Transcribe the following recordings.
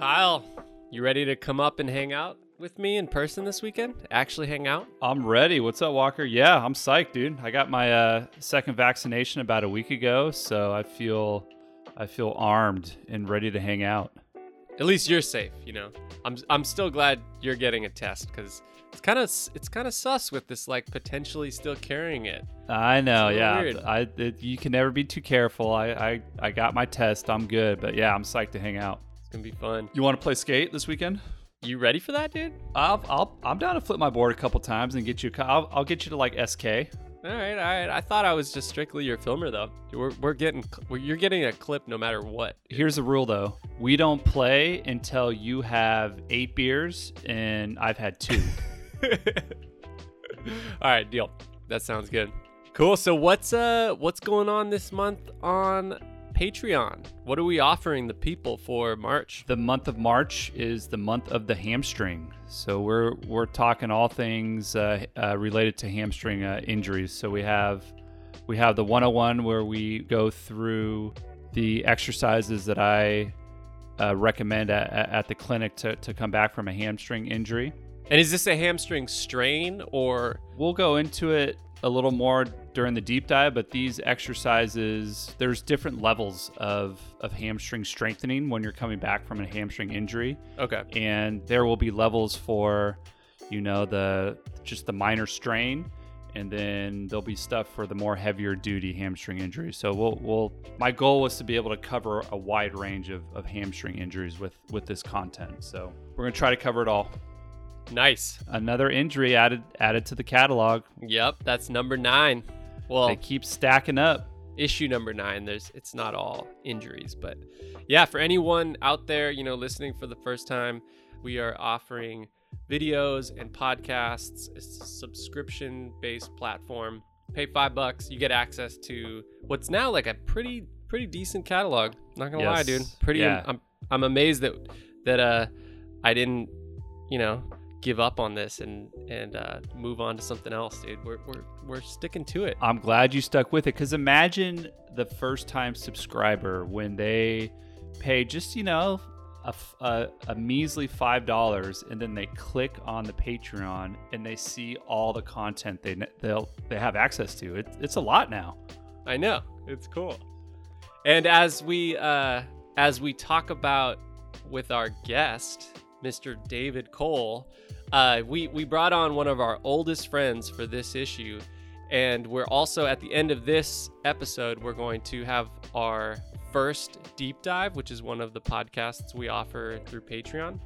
Kyle, you ready to come up and hang out with me in person this weekend? Actually, hang out? I'm ready. What's up, Walker? Yeah, I'm psyched, dude. I got my uh, second vaccination about a week ago, so I feel I feel armed and ready to hang out. At least you're safe, you know. I'm I'm still glad you're getting a test because it's kind of it's kind of sus with this like potentially still carrying it. I know, yeah. weird. I it, you can never be too careful. I, I I got my test. I'm good, but yeah, I'm psyched to hang out. Gonna be fun. You want to play skate this weekend? You ready for that, dude? I'll, I'll I'm down to flip my board a couple times and get you. I'll, I'll get you to like SK. All right, all right. I thought I was just strictly your filmer though. We're we're getting we're, you're getting a clip no matter what. Here's the rule though: we don't play until you have eight beers and I've had two. All right, deal. That sounds good. Cool. So what's uh what's going on this month on Patreon? What are we offering the people for March? the month of March is the month of the hamstring. So we're we're talking all things uh, uh, related to hamstring uh, injuries. So we have we have the 101 where we go through the exercises that I uh, recommend at, at the clinic to, to come back from a hamstring injury. And is this a hamstring strain or We'll go into it a little more during the deep dive, but these exercises, there's different levels of, of hamstring strengthening when you're coming back from a hamstring injury. okay? and there will be levels for you know the just the minor strain and then there'll be stuff for the more heavier duty hamstring injuries so we'll, we'll my goal was to be able to cover a wide range of, of hamstring injuries with with this content so we're going to try to cover it all Nice. another injury added added to the catalog. Yep, that's number nine. Well, they keep stacking up. issue number nine there's it's not all injuries but yeah for anyone out there you know listening for the first time we are offering videos and podcasts. It's a subscription based platform. Pay five bucks you get access to what's now like a pretty pretty decent catalog. Not gonna lie dude. Pretty Yeah. I'm, I'm amazed that that uh i didn't you know give up on this and and uh move on to something else dude we're we're, we're sticking to it I'm glad you stuck with it because imagine the first time subscriber when they pay just, you know, a a measly $5 and then they click on the Patreon and they see all the content they, they'll, they have access to. It, it's a lot now. I know. It's cool. And as we uh as we talk about with our guest, Mr. David Cole, uh we we brought on one of our oldest friends for this issue and we're also at the end of this episode we're going to have our first deep dive, which is one of the podcasts we offer through Patreon.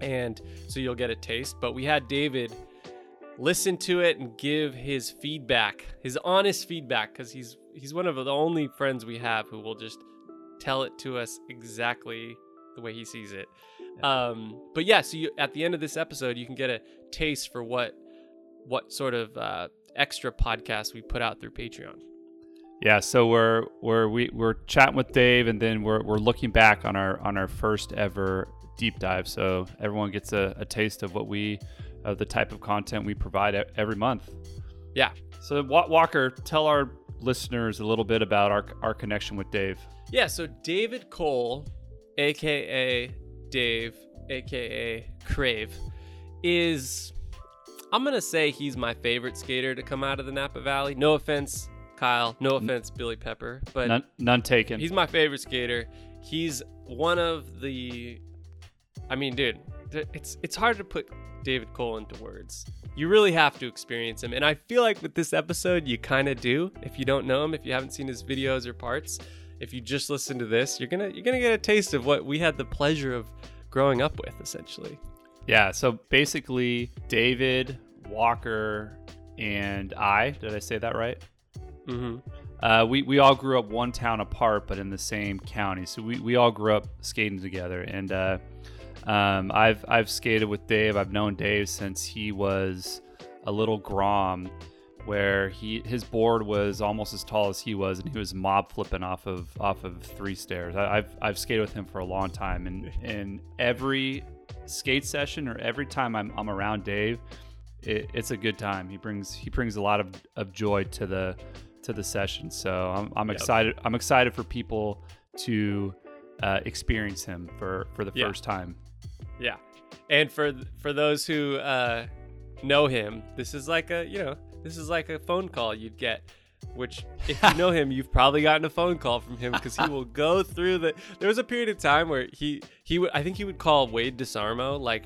And so you'll get a taste, but we had David listen to it and give his feedback, his honest feedback, because he's he's one of the only friends we have who will just tell it to us exactly the way he sees it. Um, but yeah, so you, at the end of this episode, you can get a taste for what what sort of uh, extra podcast we put out through Patreon. Yeah, so we're we're we, we're chatting with Dave, and then we're, we're looking back on our on our first ever deep dive. So everyone gets a, a taste of what we of the type of content we provide every month. Yeah. So Walker, tell our listeners a little bit about our our connection with Dave. Yeah, so David Cole, aka Dave, aka Crave, is I'm gonna say he's my favorite skater to come out of the Napa Valley. No offense, Kyle. No offense, Billy Pepper. But None, none taken. he's my favorite skater. He's one of the I mean, dude, it's it's hard to put David Cole into words. You really have to experience him. And I feel like with this episode you kind of do. If you don't know him, if you haven't seen his videos or parts, if you just listen to this, you're to you're to get a taste of what we had the pleasure of growing up with essentially. yeah. So basically, David Walker and I. Did I say that right? Mhm. Uh, we, we all grew up one town apart, but in the same county. So we, we all grew up skating together. And uh, um, I've I've skated with Dave. I've known Dave since he was a little grom, where he his board was almost as tall as he was, and he was mob flipping off of off of three stairs. I, I've I've skated with him for a long time, and and every skate session or every time I'm, I'm around Dave, it, it's a good time. He brings he brings a lot of, of joy to the to the session. So I'm, I'm excited. I'm excited for people to uh, experience him for for the Yeah. first time. Yeah, and for for those who uh, know him, this is like a you know this is like a phone call you'd get. Which, if you know him, you've probably gotten a phone call from him because he will go through the. There was a period of time where he he would I think he would call Wade DeSarmo like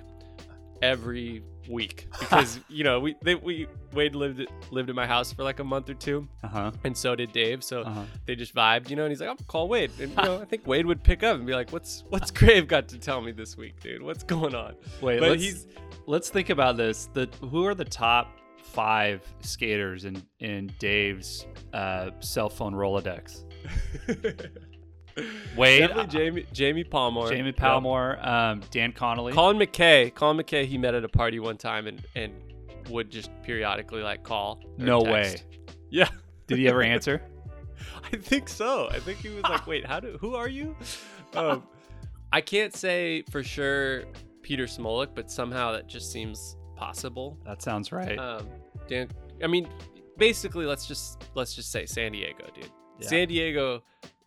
every week because you know we they, we Wade lived lived in my house for like a month or two Uh huh. and so did Dave so Uh-huh. they just vibed you know and he's like I'll call Wade and you know I think Wade would pick up and be like what's what's Crave got to tell me this week dude what's going on Wait, but let's, he's let's think about this. The who are the top five skaters in in Dave's uh, cell phone Rolodex? Wade, definitely Jamie Jamie Palmore Jamie Yep. Um, Dan Connolly. Colin McKay Colin McKay he met at a party one time and and would just periodically like call No text. yeah Did he ever answer? I think so. I think he was like, "Wait, how do? Who are you?" Um, I can't say for sure Peter Smolik, but somehow that just seems possible. That sounds right. Um, Dan, I mean, basically, let's just let's just say San Diego, dude. Yeah. San Diego,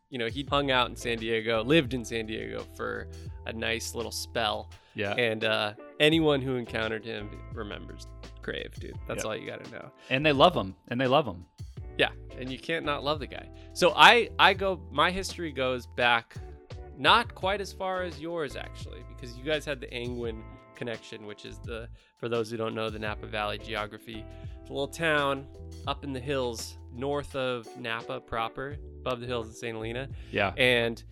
you know, he hung out in San Diego, lived in San Diego for a nice little spell, yeah. and uh, anyone who encountered him remembers Crave, dude. That's Yeah. all you got to know. and they love him. And they love him. Yeah, and you can't not love the guy. So I I go my history goes back not quite as far as yours actually because you guys had the Angwin connection which is the for those who don't know the Napa Valley geography. It's a little town up in the hills north of Napa proper, above the hills in St. Helena, Yeah. and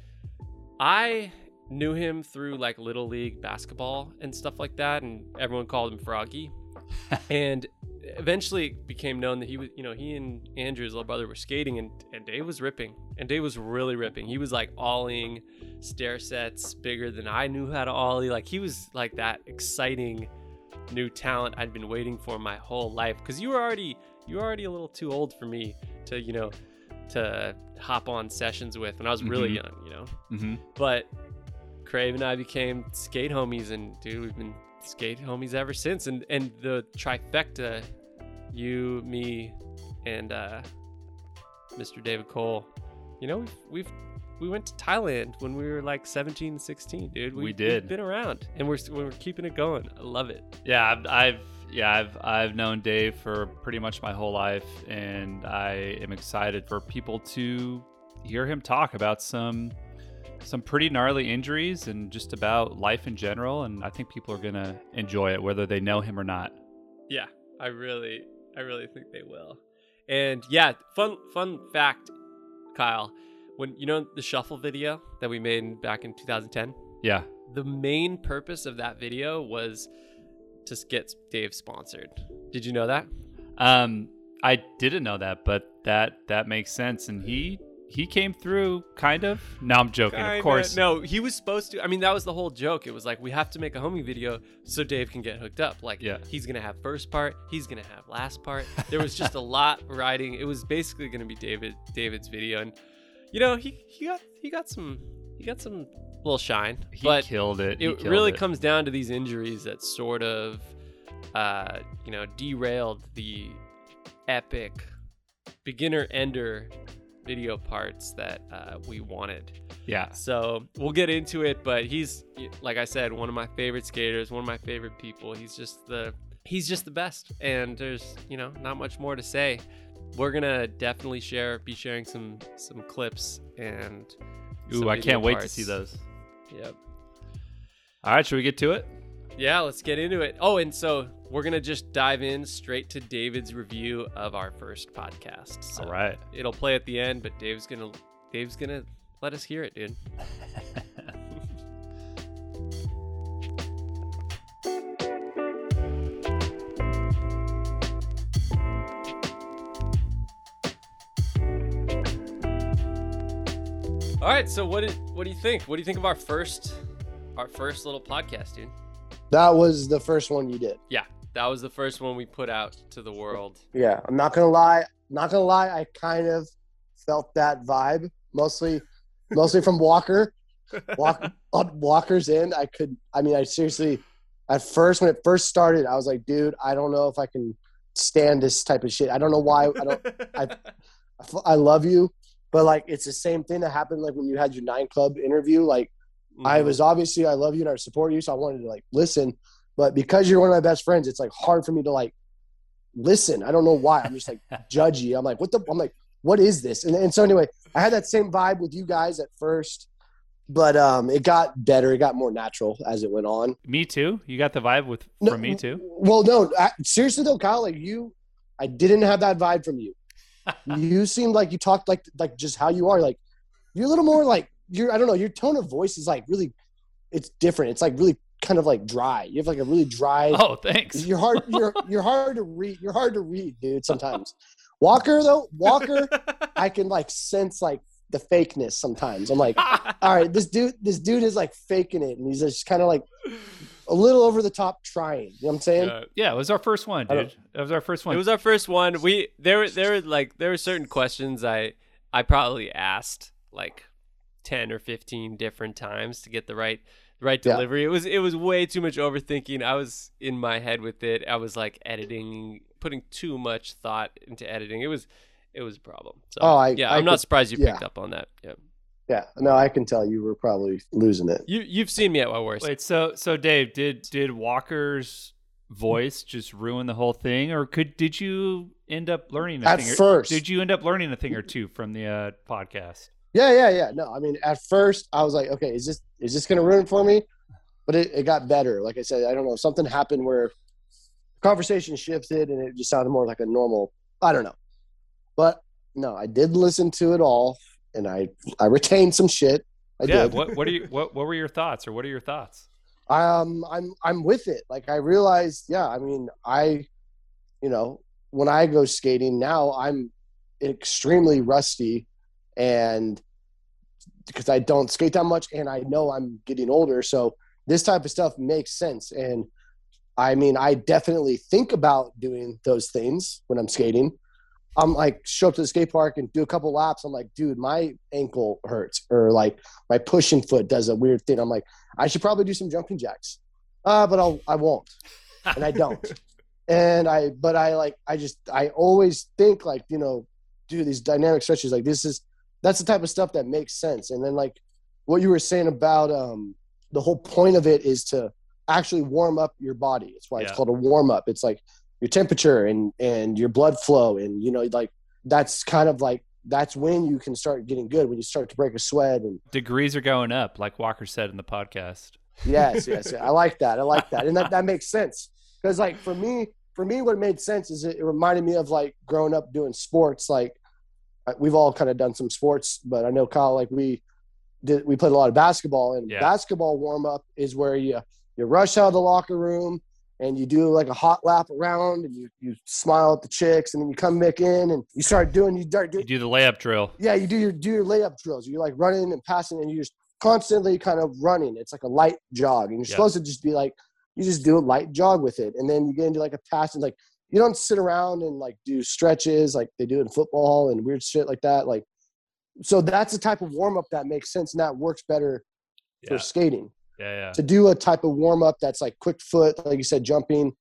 I knew him through like little league basketball and stuff like that and everyone called him Froggy. and eventually it became known that he was, you know, he and Andrew's little brother were skating and, and Dave was ripping. And Dave was really ripping. He was like olling stair sets bigger than I knew how to ollie. Like he was like that exciting new talent I'd been waiting for my whole life. Cause you were already you were already a little too old for me to, you know, to hop on sessions with when I was really Mhm. young, you know. Mm-hmm. But Crave and I became skate homies, and dude, we've been skate homies ever since. And and the trifecta, you, me, and uh, Mr. David Cole. You know, we've we've we went to Thailand when we were like 17, 16, dude. We We've- did. We've been around, and we're we're keeping it going. I love it. Yeah, I've, I've yeah, I've I've known Dave for pretty much my whole life, and I am excited for people to hear him talk about some some pretty gnarly injuries and just about life in general. And I think people are gonna enjoy it, whether they know him or not. Yeah, I really, I really think they will. And yeah, fun, fun fact, Kyle. When you know the shuffle video that we made back in 2010, Yeah, the main purpose of that video was to get Dave sponsored. Did you know that? um, I didn't know that, but that that makes sense. And he he came through kind of. No, I'm joking. Kinda. Of course. No, he was supposed to. I mean, that was the whole joke. It was like we have to make a homie video so Dave can get hooked up. Like, Yeah. he's gonna have first part, he's gonna have last part. There was just a lot riding. It was basically gonna be David David's video, and you know, he he got he got some he got some little shine, He but killed it. He it killed really it. comes down to these injuries that sort of uh you know derailed the epic beginner ender video parts that uh, we wanted Yeah. so we'll get into it but he's like i said one of my favorite skaters one of my favorite people he's just the he's just the best and there's you know not much more to say we're gonna definitely share be sharing some some clips and Ooh, I can't wait to see those. yep All right, should we get to it? Yeah, let's get into it. Oh, and so we're gonna just dive in straight to David's review of our first podcast. So All right. it'll play at the end, but Dave's gonna Dave's gonna let us hear it, dude. All right, so what did, what do you think? What do you think of our first our first little podcast, dude? That was the first one you did. Yeah, that was the first one we put out to the world. Yeah, I'm not gonna lie. Not gonna lie. I kind of felt that vibe mostly, mostly from Walker. Walk, on Walker's in. I could. I mean, I seriously. At first, when it first started, I was like, dude, I don't know if I can stand this type of shit. I don't know why. I don't. I, I love you, but like it's the same thing that happened like when you had your nine club interview. Like I Mhm. was obviously I love you and I support you, so I wanted to like listen. But because you're one of my best friends, it's like hard for me to like listen. I don't know why. I'm just like judgy. I'm like, what the? I'm like, what is this? And, and so anyway, I had that same vibe with you guys at first, but um, it got better. It got more natural as it went on. Me too. You got the vibe with No, from me too. Well, no, I, seriously though, Kyle, like you, I didn't have that vibe from you. you seemed like you talked like like just how you are. Like you're a little more like you're. I don't know. Your tone of voice is like really. It's different. It's like really kind of like dry. You have like a really dry. Oh, thanks. You're hard. You're you're hard to read. You're hard to read, dude. Sometimes. Walker though, Walker, I can like sense like the fakeness sometimes. I'm like, all right, this dude, this dude is like faking it, and he's just kind of like a little over the top trying. You know what I'm saying? Yeah. yeah, it was our first one, dude. That was our first one. It was our first one. We there were there were like there were certain questions I I probably asked like ten or fifteen different times to get the right the right Yeah. delivery. It was it was way too much overthinking. I was in my head with it. I was like editing, putting too much thought into editing. It was it was a problem. So Oh, I- yeah, I I'm not surprised you yeah. picked up on that. Yeah, Yeah. No, I can tell you were probably losing it. you you've seen me at my worst. Wait, so so Dave, did did Walker's voice just ruin the whole thing, or could did you end up learning a At thing? or- first. did you end up learning a thing or two from the uh, podcast? Yeah, yeah, yeah. No, I mean, at first I was like, okay, is this is this gonna ruin it for me? But it, it got better. Like I said, I don't know. Something happened where conversation shifted and it just sounded more like a normal. I don't know. But no, I did listen to it all, and I I retained some shit. I yeah. did. What what are you what what were your thoughts, or what are your thoughts? um i'm i'm with it like i realized yeah i mean i you know when i go skating now i'm extremely rusty and because i don't skate that much and i know i'm getting older so this type of stuff makes sense and i mean i definitely think about doing those things when i'm skating i'm like show up to the skate park and do a couple laps i'm like dude my ankle hurts or like my pushing foot does a weird thing i'm like I should probably do some jumping jacks. Uh, but I'll I won't. And I don't. and I but I like I just I always think like, you know, do these dynamic stretches like this is that's the type of stuff that makes sense. And then like what you were saying about um the whole point of it is to actually warm up your body. It's why Yeah. it's called a warm up. It's like your temperature and and your blood flow and you know like that's kind of like that's when you can start getting good when you start to break a sweat and Degrees are going up, like Walker said in the podcast. yes, yes, yeah. I like that. I like that, and that that makes sense because like for me, for me, what made sense is it, it reminded me of like growing up doing sports. Like we've all kind of done some sports, but I know Kyle, like we did, we played a lot of basketball, and Yeah. basketball warm up is where you you rush out of the locker room and you do like a hot lap around, and you you smile at the chicks, and then you come back in and you start doing you start You do the layup drill. yeah, you do your do your layup drills. You're like running and passing, and you're just constantly kind of running. It's like a light jog, and you're Yeah. supposed to just be like you just do a light jog with it, and then you get into like a pass, and like you don't sit around and like do stretches like they do in football and weird shit like that. Like, so that's the type of warm up that makes sense, and that works better Yeah, for skating. yeah, yeah. To do a type of warm up that's like quick foot, like you said, jumping,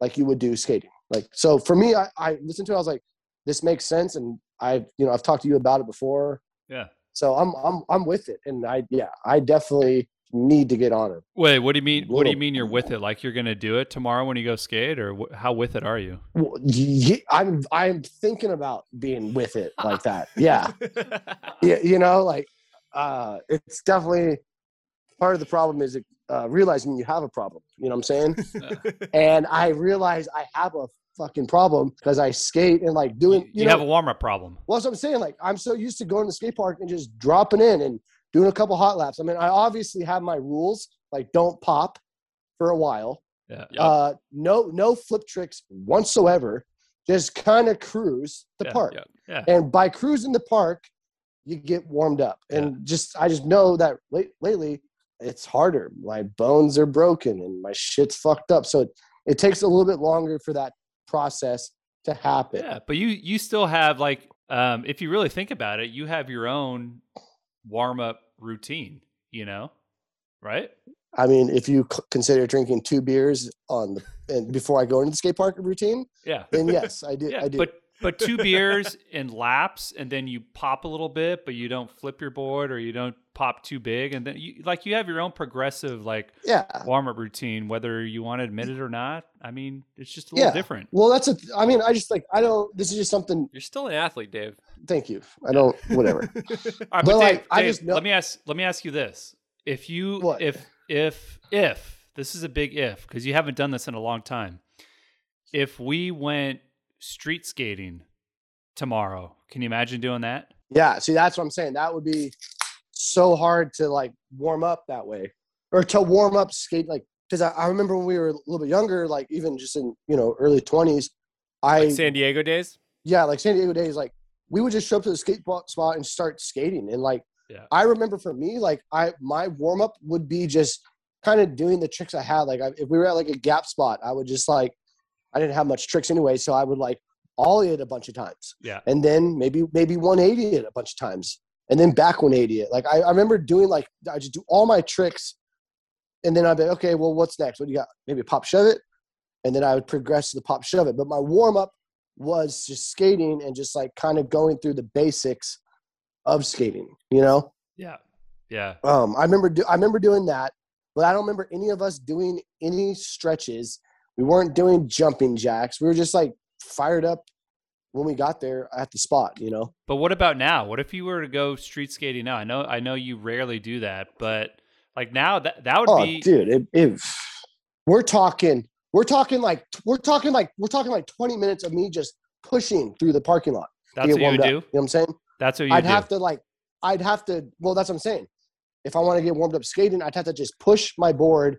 like you would do skating. Like so, for me, I, I listened to it. I was like, this makes sense, and I, you know, I've talked to you about it before. Yeah. So I'm I'm I'm with it, and I yeah, I definitely need to get on it. Wait, what do you mean? What do you mean you're with it? Like you're gonna do it tomorrow when you go skate, or wh- how with it are you? Well, ye- I'm I'm thinking about being with it like that. Yeah, yeah, you know, like uh, it's definitely part of the problem is uh, realizing you have a problem. You know what I'm saying? and I realize I have a fucking problem because I skate and like doing. You, You, you know, have a warm up problem. Well, that's what I'm saying. Like, I'm so used to going to the skate park and just dropping in and doing a couple hot laps. I mean, I obviously have my rules, like don't pop for a while. Yeah. Yep. Uh, no, no flip tricks whatsoever. Just kind of cruise the Yeah, park. yeah. Yeah. And by cruising the park, you get warmed up. And just, I just know that late, lately it's harder. My bones are broken and my shit's fucked up. So it, it takes a little bit longer for that process to happen. Yeah, but you you still have like um if you really think about it, you have your own warm up routine, you know? Right? I mean, if you c- consider drinking two beers on the and before I go into the skate park routine, Yeah. then yes, I do. Yeah, I do. but but two beers and laps, and then you pop a little bit, but you don't flip your board or you don't pop too big, and then you like you have your own progressive like Yeah. warm up routine, whether you want to admit it or not. I mean, it's just a little Yeah. different. Well, that's a. I mean, I just like I don't. This is just something. You're still an athlete, Dave. Thank you. I don't. Whatever. All right, But, but like, Dave, I just know- let me ask let me ask you this: If you What? if if if this is a big if because you haven't done this in a long time, if we went street skating tomorrow, can you imagine doing that? Yeah. See, that's what I'm saying. That would be so hard to like warm up that way, or to warm up skate like because I, I remember when we were a little bit younger, like even just in you know early 20s, I Like San Diego days. yeah, like San Diego days, like we would just show up to the skate spot and start skating. And like, Yeah. I remember for me, like I my warm up would be just kind of doing the tricks I had. Like I, if we were at like a gap spot, I would just like I didn't have much tricks anyway, so I would like ollie it a bunch of times, Yeah. and then maybe maybe 180 it a bunch of times, and then back 180 it. Like I, I remember doing like I just do all my tricks, and then I'd be okay. Well, what's next? What do you got? Maybe pop shove it, and then I would progress to the pop shove it. But my warm up was just skating and just like kind of going through the basics of skating. You know, Yeah. Yeah. um, I remember do, I remember doing that, but I don't remember any of us doing any stretches. We weren't doing jumping jacks. We were just like fired up when we got there at the spot. You know. But what about now? What if you were to go street skating now? I know I know you rarely do that, but like now that that would Oh, be dude, it, it, we're talking, we're talking like, we're talking like, we're talking like 20 minutes of me just pushing through the parking lot. that's what you would up. do. You know what I'm saying? That's what you I'd do. have to like, I'd have to. Well, that's what I'm saying. If I want to get warmed up skating, I'd have to just push my board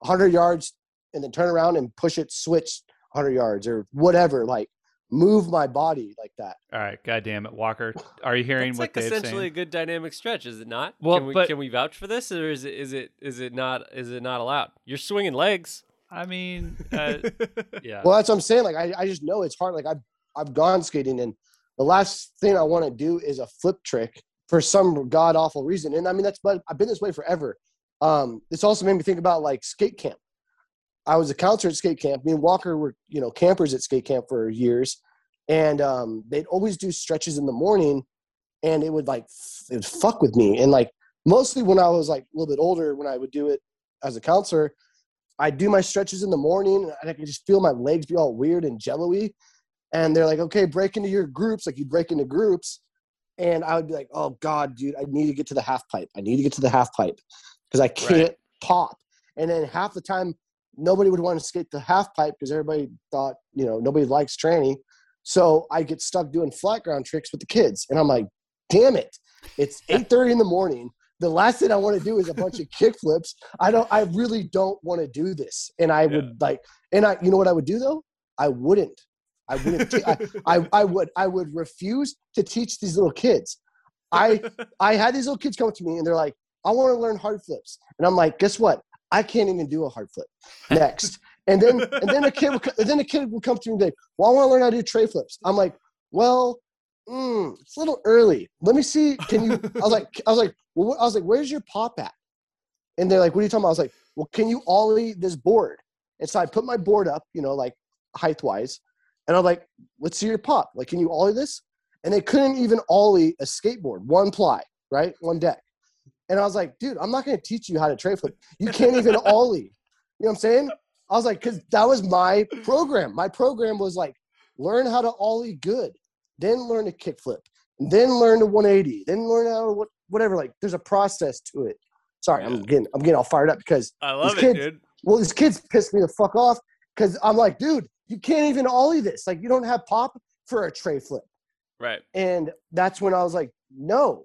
100 yards and then turn around and push it, switch 100 yards or whatever. Like move my body like that. All right, God damn it, Walker. Are you hearing That's what like Dave's essentially a good dynamic stretch, is it not? Well, can we but- can we vouch for this, or is it is it is it not is it not allowed? You're swinging legs. I mean, uh, yeah. Well, that's what I'm saying. Like I, I just know it's hard. Like I've I've gone skating and the last thing I want to do is a flip trick for some god awful reason. And I mean that's but I've been this way forever. Um, it's also made me think about like skate camp. I was a counselor at skate camp. Me and Walker were, you know, campers at skate camp for years. And um, they'd always do stretches in the morning and it would like it would fuck with me. And like mostly when I was like a little bit older, when I would do it as a counselor, I'd do my stretches in the morning and I could just feel my legs be all weird and jello-y. And they're like, okay, break into your groups. Like you break into groups. And I would be like, oh God, dude, I need to get to the half pipe. I need to get to the half pipe because I can't pop. And then half the time, nobody would want to skate the half pipe because everybody thought, you know, nobody likes tranny. So I get stuck doing flat ground tricks with the kids. And I'm like, damn it. It's 8.30 in the morning. The last thing I want to do is a bunch of kick flips. I don't, I really don't want to do this. And I Yeah. would like, and I, you know what I would do though? I wouldn't. I wouldn't. T- I, I, I would. I would refuse to teach these little kids. I, I had these little kids come up to me and they're like, "I want to learn hard flips," and I'm like, "Guess what? I can't even do a hard flip." Next, and then and then a kid, co- and then a kid would come to me and be like, "Well, I want to learn how to do tray flips." I'm like, "Well, mm, it's a little early. Let me see. Can you?" I was like, "I was like, well, what- I was like, where's your pop at?" And they're like, "What are you talking about?" I was like, "Well, can you ollie this board?" And so I put my board up, you know, like height wise, and I'm like, let's see your pop. Like, can you ollie this? And they couldn't even ollie a skateboard, one ply, right? One deck. And I was like, dude, I'm not going to teach you how to tray flip. You can't even ollie. You know what I'm saying? I was like, because that was my program. My program was like, learn how to ollie good, then learn to kick flip, then learn to 180, then learn how to whatever. Like, there's a process to it. Sorry, I'm getting I'm getting all fired up because I love These it, kids- dude. well, these kids pissed me the fuck off because I'm like, dude, you can't even ollie this. Like, you don't have pop for a tray flip. Right. And that's when I was like, no.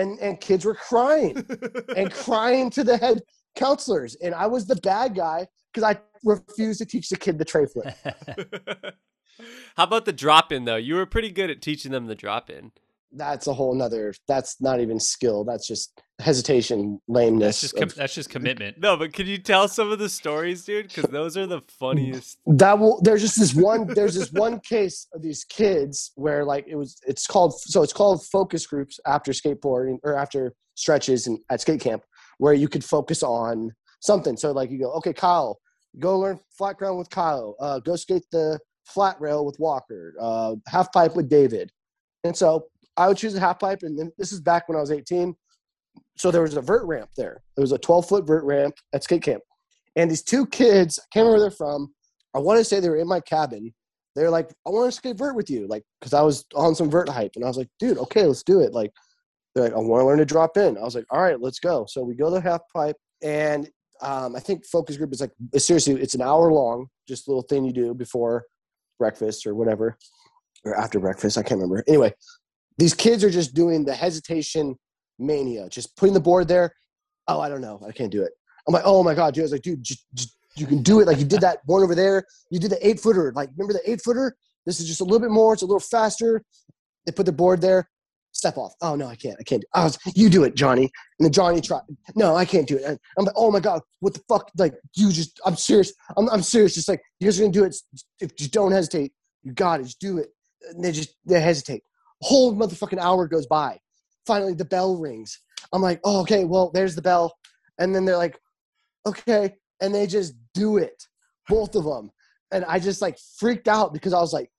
And and kids were crying and crying to the head counselors. And I was the bad guy because I refused to teach the kid the tray flip. How about the drop in though? You were pretty good at teaching them the drop in. That's a whole nother that's not even skill. That's just hesitation, lameness. that's just com- of- that's just commitment. No, but can you tell some of the stories, dude? Because those are the funniest. that will there's just this one there's this one case of these kids where like it was it's called so it's called focus groups after skateboarding or after stretches and at skate camp where you could focus on something so like you go okay kyle go learn flat ground with kyle uh, go skate the flat rail with Walker, uh, half pipe with David. And so I would choose a half pipe. And then this is back when I was 18. So there was a vert ramp there. There was a 12 foot vert ramp at skate camp. And these two kids, I can't remember where they're from. I want to say they were in my cabin. They're like, I want to skate vert with you. Like, cause I was on some vert hype. And I was like, dude, okay, let's do it. Like, they're like, I want to learn to drop in. I was like, all right, let's go. So we go to the half pipe. And um, I think focus group is like, seriously, it's an hour long, just a little thing you do before breakfast or whatever, or after breakfast. I can't remember. Anyway, these kids are just doing the hesitation mania, just putting the board there. Oh, I don't know. I can't do it. I'm like, oh my God, dude. I was like, dude, you can do it. Like you did that one over there. You did the eight footer. Like, remember the eight footer? This is just a little bit more. It's a little faster. They put the board there. Step off. Oh no, I can't. I can't. I was, you do it, Johnny. And then Johnny tried. No, I can't do it. And I'm like, oh my god, what the fuck? Like, you just. I'm serious. I'm, I'm serious. Just like you guys are gonna do it. If just don't hesitate, you got it. Just do it. And they just they hesitate. A whole motherfucking hour goes by. Finally, the bell rings. I'm like, oh, okay, well, there's the bell. And then they're like, okay. And they just do it, both of them. And I just like freaked out because I was like,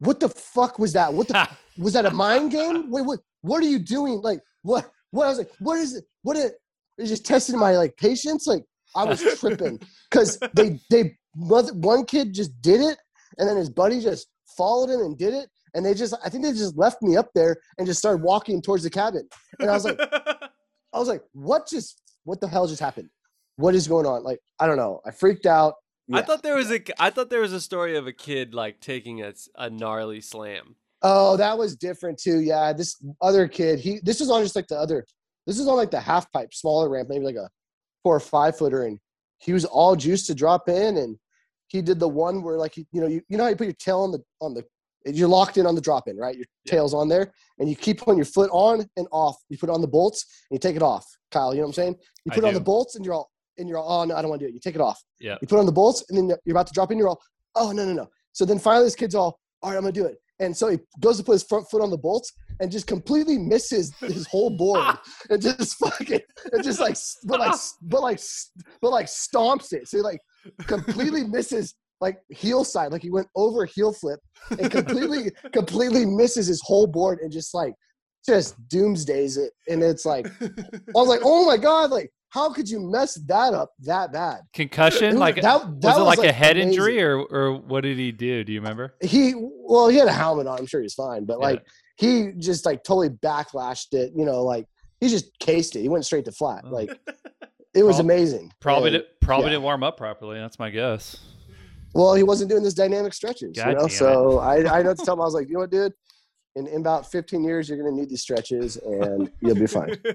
what the fuck was that? What the was that a mind game? Wait, what what are you doing? Like what what I was like, what is it? What it is just testing my like patience? Like I was tripping. Cause they they one kid just did it and then his buddy just followed him and did it. And they just I think they just left me up there and just started walking towards the cabin. And I was like, I was like, what just what the hell just happened? What is going on? Like, I don't know. I freaked out. Yeah. I thought there was a I thought there was a story of a kid like taking a, a gnarly slam. Oh, that was different too. Yeah, this other kid, he this is on just like the other. This is on like the half pipe, smaller ramp, maybe like a four or five footer, and he was all juiced to drop in, and he did the one where like you know you, you know how you put your tail on the on the you're locked in on the drop in, right? Your tail's on there, and you keep putting your foot on and off. You put on the bolts and you take it off. Kyle, you know what I'm saying? You put on the bolts and you're all and you're all, oh no, I don't want to do it. You take it off. Yeah. You put on the bolts and then you're about to drop in. You're all, oh no no no. So then finally this kid's all, all right, I'm gonna do it. And so he goes to put his front foot on the bolts and just completely misses his whole board. and just fucking, it just like, but like, but like, but like stomps it. So he like completely misses like heel side, like he went over heel flip and completely, completely misses his whole board and just like, just doomsdays it. And it's like, I was like, oh my God, like, how could you mess that up that bad? Concussion? Was, like that, that was, was, it like, like a head amazing. injury or or what did he do? Do you remember? He well, he had a helmet on. I'm sure he's fine, but yeah. like he just like totally backlashed it. You know, like he just cased it. He went straight to flat. Oh. Like it was amazing. Probably and, did, probably yeah. didn't warm up properly. That's my guess. Well, he wasn't doing this dynamic stretches, God you know. So I I know to tell him I was like, you know what, dude. In, in about 15 years, you're going to need these stretches, and you'll be fine.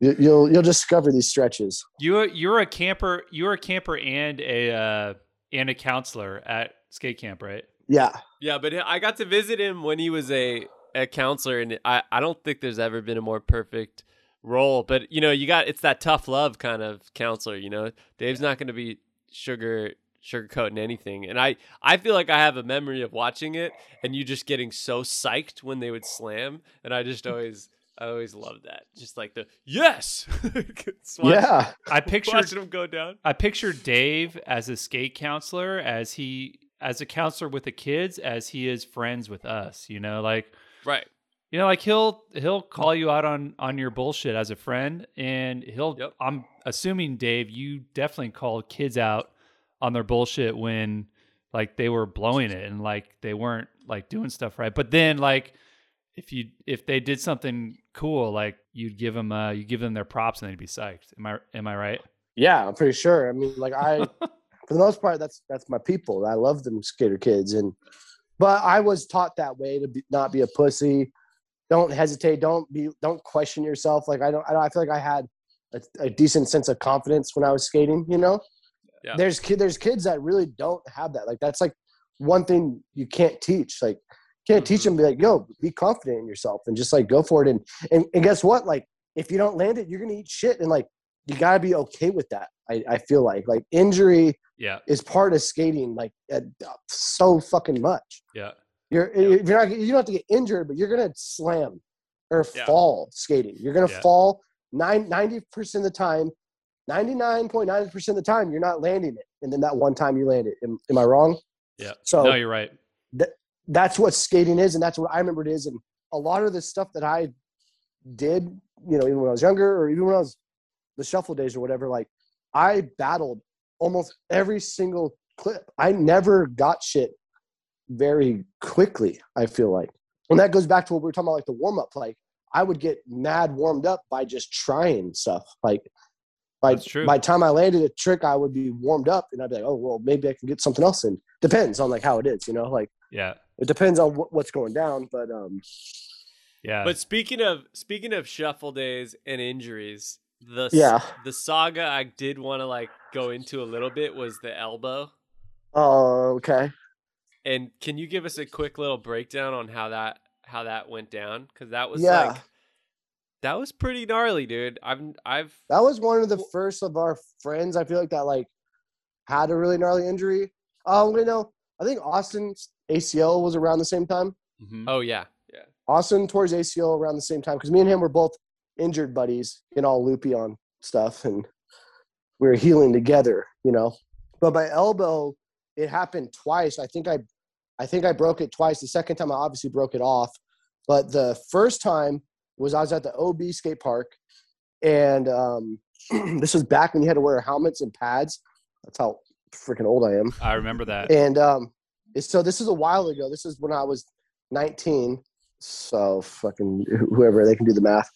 You, will you'll discover these stretches. You you're a camper. You're a camper and a uh, and a counselor at skate camp, right? Yeah. Yeah, but I got to visit him when he was a a counselor, and I I don't think there's ever been a more perfect role. But you know, you got it's that tough love kind of counselor. You know, Dave's not going to be sugar sugarcoating anything. And I, I feel like I have a memory of watching it and you just getting so psyched when they would slam. And I just always I always loved that. Just like the yes. yeah. I pictured watching him go down. I pictured Dave as a skate counselor, as he as a counselor with the kids, as he is friends with us. You know, like right. You know, like he'll he'll call you out on on your bullshit as a friend, and he'll. Yep. I'm assuming Dave, you definitely called kids out on their bullshit when like they were blowing it and like they weren't like doing stuff right. But then like if you if they did something cool, like you'd give them uh you give them their props and they'd be psyched. Am I am I right? Yeah, I'm pretty sure. I mean, like I for the most part, that's that's my people. I love them skater kids, and but I was taught that way to be, not be a pussy. Don't hesitate. Don't be. Don't question yourself. Like I don't. I, don't, I feel like I had a, a, decent sense of confidence when I was skating. You know, yeah. there's kid. There's kids that really don't have that. Like that's like one thing you can't teach. Like can't teach them be like, yo, be confident in yourself and just like go for it. And, and, and guess what? Like, if you don't land it, you're going to eat shit. And like, you got to be okay with that. I, I feel like, like injury yeah. is part of skating, like uh, so fucking much. Yeah. You're, yeah. you're not, you don't have to get injured, but you're going to slam or yeah. fall skating. You're going to yeah. fall nine, 90% of the time, 99.9% of the time, you're not landing it. And then that one time you land it. Am, am I wrong? Yeah. So no, you're right. that's what skating is, and that's what I remember it is. And a lot of the stuff that I did, you know, even when I was younger, or even when I was the shuffle days or whatever, like I battled almost every single clip. I never got shit very quickly. I feel like, and that goes back to what we were talking about, like the warm up. Like I would get mad warmed up by just trying stuff. Like by That's true. by the time I landed a trick, I would be warmed up, and I'd be like, oh well, maybe I can get something else in. Depends on like how it is, you know. Like Yeah. it depends on what, what's going down, but um, Yeah. But speaking of speaking of shuffle days and injuries, the Yeah. the saga I did want to like go into a little bit was the elbow. oh okay. And can you give us a quick little breakdown on how that how that went down? Because that was Yeah. like that was pretty gnarly, dude. I've I've That was one of the first of our friends. I feel like that like had a really gnarly injury. Oh, you know, I think Austin's ACL was around the same time. Mhm. oh yeah yeah Austin tore his ACL around the same time because me and him were both injured buddies, getting all loopy on stuff, and we were healing together, you know. But my elbow, it happened twice. I think I, I think I broke it twice. The second time, I obviously broke it off, but the first time was I was at the OB skate park, and um, this was back when you had to wear helmets and pads. That's how freaking old I am. I remember that. And um, so this is a while ago. This is when I was 19. So fucking whoever they can do the math.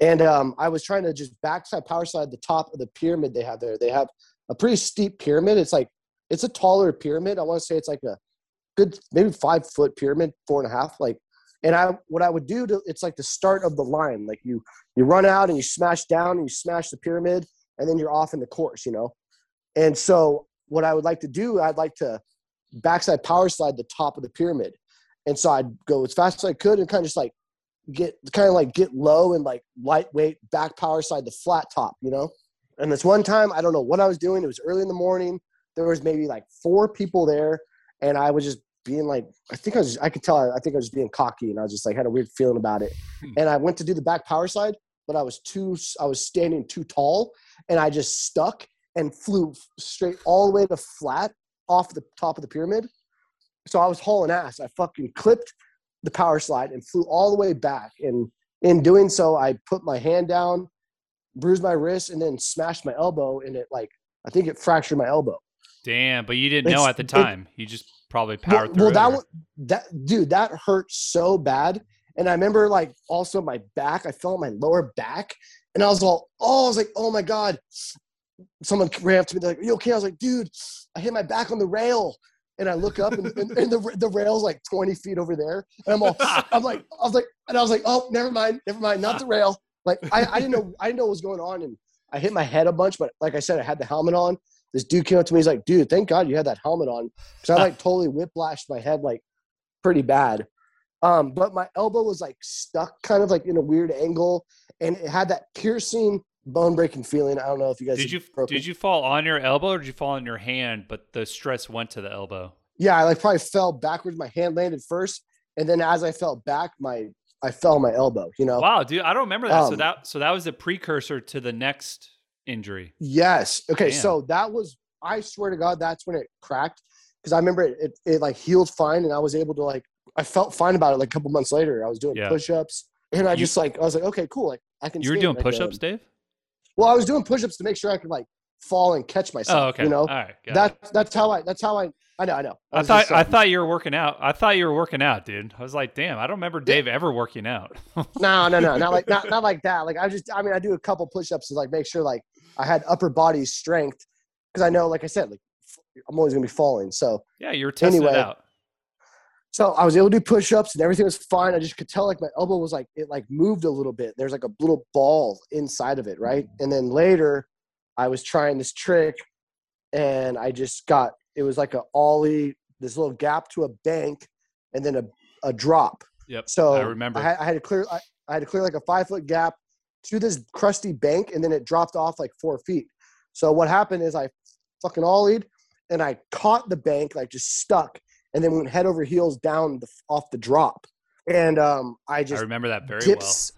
And um, I was trying to just backside power slide the top of the pyramid they have there. They have a pretty steep pyramid. It's like it's a taller pyramid. I want to say it's like a good maybe five foot pyramid, four and a half. Like, and I what I would do to it's like the start of the line. Like you you run out and you smash down and you smash the pyramid, and then you're off in the course. You know. And so what I would like to do, I'd like to backside power slide the top of the pyramid. And so I'd go as fast as I could and kind of just like get kind of like get low and like lightweight back power slide the flat top, you know? And this one time, I don't know what I was doing. It was early in the morning. There was maybe like four people there, and I was just being like, I think I was, I could tell, I think I was being cocky, and I was just like had a weird feeling about it. Hmm. And I went to do the back power slide, but I was too, I was standing too tall, and I just stuck and flew straight all the way to flat off the top of the pyramid. So I was hauling ass. I fucking clipped the power slide and flew all the way back. And in doing so, I put my hand down, bruised my wrist, and then smashed my elbow. And it like I think it fractured my elbow. Damn, but you didn't know at the it- time. you just probably Well, through well, that or- that dude, that hurt so bad. And I remember like also my back. I felt my lower back, and I was all, oh, I was like, oh my god. Someone ran up to me. They're like, you okay?" I was like, "Dude, I hit my back on the rail." And I look up, and, and, and the the rail's like twenty feet over there. And I'm all, I'm like, I was like, and I was like, "Oh, never mind, never mind, not the rail." Like I, I didn't know, I didn't know what was going on, and I hit my head a bunch. But like I said, I had the helmet on. This dude came up to me. He's like, "Dude, thank God you had that helmet on," because I like totally whiplashed my head like pretty bad. Um, but my elbow was like stuck, kind of like in a weird angle, and it had that piercing, bone breaking feeling. I don't know if you guys did you did you fall on your elbow or did you fall on your hand? But the stress went to the elbow. Yeah, I like probably fell backwards. My hand landed first, and then as I fell back, my I fell on my elbow. You know. Wow, dude, I don't remember that. so Um, that so that was the precursor to the next injury. Yes. Okay. Damn. So that was. I swear to God, that's when it cracked because I remember it, it. It like healed fine, and I was able to like. I felt fine about it. Like a couple months later, I was doing Yeah. push-ups, and I You- just like I was like, okay, cool. Like I can. You were doing like, push-ups, um, Dave? well, I was doing push-ups to make sure I could like fall and catch myself. Oh, okay. You know. All right. it. That's that's how I. That's how I. I know. I know. I was thought just, I um, thought you were working out. I thought you were working out, dude. I was like, damn, I don't remember Dave ever working out. No, no, no, not like not not like that. Like I just, I mean, I do a couple push-ups to like make sure like I had upper body strength because I know, like I said, like I'm always gonna be falling. So, yeah, you were testing it out. so I was able to do push-ups and everything was fine. I just could tell like my elbow was like it like moved a little bit. There's like a little ball inside of it, right? And then later, I was trying this trick, and I just got it was like a ollie, this little gap to a bank, and then a a drop. Yep. So I remember. I had, I had to clear. I, I had to clear like a five foot gap to this crusty bank, and then it dropped off like four feet. So what happened is I fucking ollied, and I caught the bank like just stuck, and then went head over heels down the, off the drop, and um, I I just remember that very dips.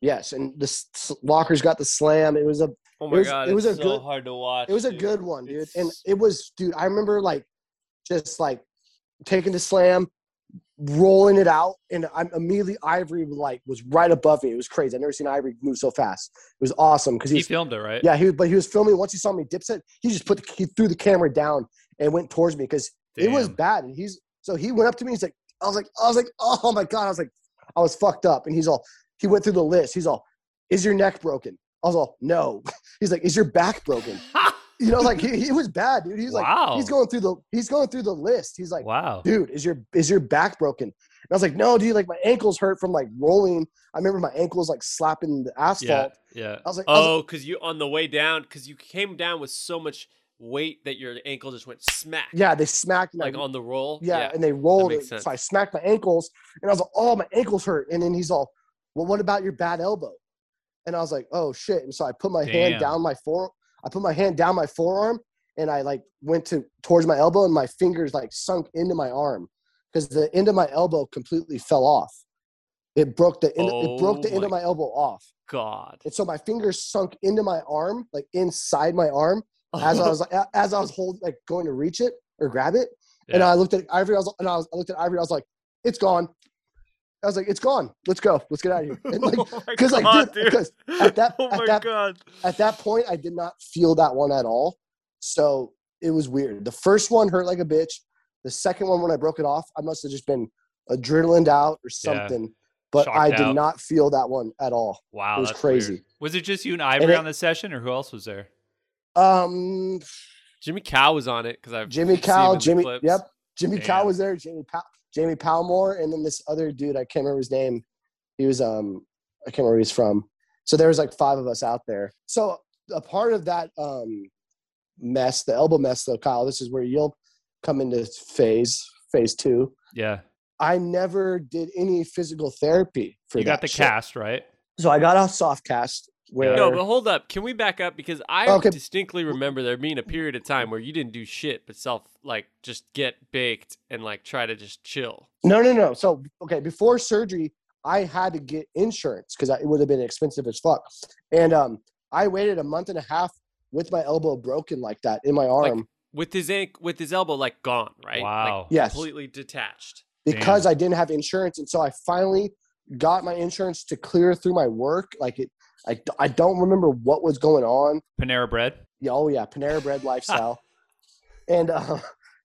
Yes, and the s- Walker's got the slam. It was a Oh It was- god, it was a so good- hard to watch. it was a good one, dude. And it was, dude. I remember like just like taking the slam, rolling it out, and I'm immediately Ivory like was right above me. It was crazy. I've never seen Ivory move so fast. It was awesome because he He was filmed it, right? yeah, he was, but he was filming. Once he saw me dipset, he just put the, he threw the camera down and went towards me because it was bad. And he's so he went up to me. He's like, I was like, I was like, oh my god, I was like, I was fucked up. And he's all, he went through the list. He's all, is your neck broken? I was all, no. He's like, is your back broken? You know, like he, he was bad, dude. He's like, Wow. he's going through the he's going through the list. He's like, wow. dude, is your is your back broken? And I was like, no, dude, like my ankles hurt from like rolling. I remember my ankles like slapping the asphalt. Yeah. I was like, I was like, Oh, because you on the way down, because you came down with so much weight that your ankle just went smack. yeah, they smacked I Like on the roll. Yeah, and they rolled it. sense. So I smacked my ankles, and I was like, "Oh, my ankles hurt." And then he's all, "Well, what about your bad elbow?" And I was like, "Oh shit!" And so I put my Damn. hand down my fore, I put my hand down my forearm, and I like went to towards my elbow, and my fingers like sunk into my arm because the end of my elbow completely fell off. It broke the end, it broke the Oh end of my- elbow off, God. and so my fingers sunk into my arm, like inside my arm, as I was like, as I was holding, like going to reach it or grab it. And I looked at Ivory. I was, and I, was, I looked at Ivory. I was like, "It's gone." I was like, "It's gone. Let's go. Let's get out of here." And like, oh because like, God, dude, dude. because at that oh at my that God. at that point, I did not feel that one at all. So it was weird. The first one hurt like a bitch. The second one, when I broke it off, I must have just been adrenalined out or Yeah. something. But Shocked I did out. not feel that one at all. Wow. it was crazy. weird. Was it just you and Ivory it- on the session, or who else was there? Um, Jimmy Cow was on it because I've Jimmy Cow, Jimmy, yep, Jimmy Cow was there. Jamie Pow, Jamie Palmore, and then this other dude. I can't remember his name. He was um, I can't remember where he's from. So there was like five of us out there. So a part of that um mess, the elbow mess, though, Kyle. This is where you'll come into phase phase two. Yeah. I never did any physical therapy for You got the shit. cast, right? So I got a soft cast where No, but hold up. Can we back up? Because I Okay. distinctly remember there being a period of time where you didn't do shit but self like just get baked and like try to just chill. No, no, no. So, okay, before surgery, I had to get insurance because it would have been expensive as fuck. And um, I waited a month and a half with my elbow broken like that in my Like, arm With his ank with his elbow like gone, right? Wow. Like, Yes. Completely detached. because I didn't have insurance. And so I finally got my insurance to clear through my work. Like it, I, I don't remember what was going on. Panera Bread. Yeah, oh yeah, Panera Bread lifestyle. and uh,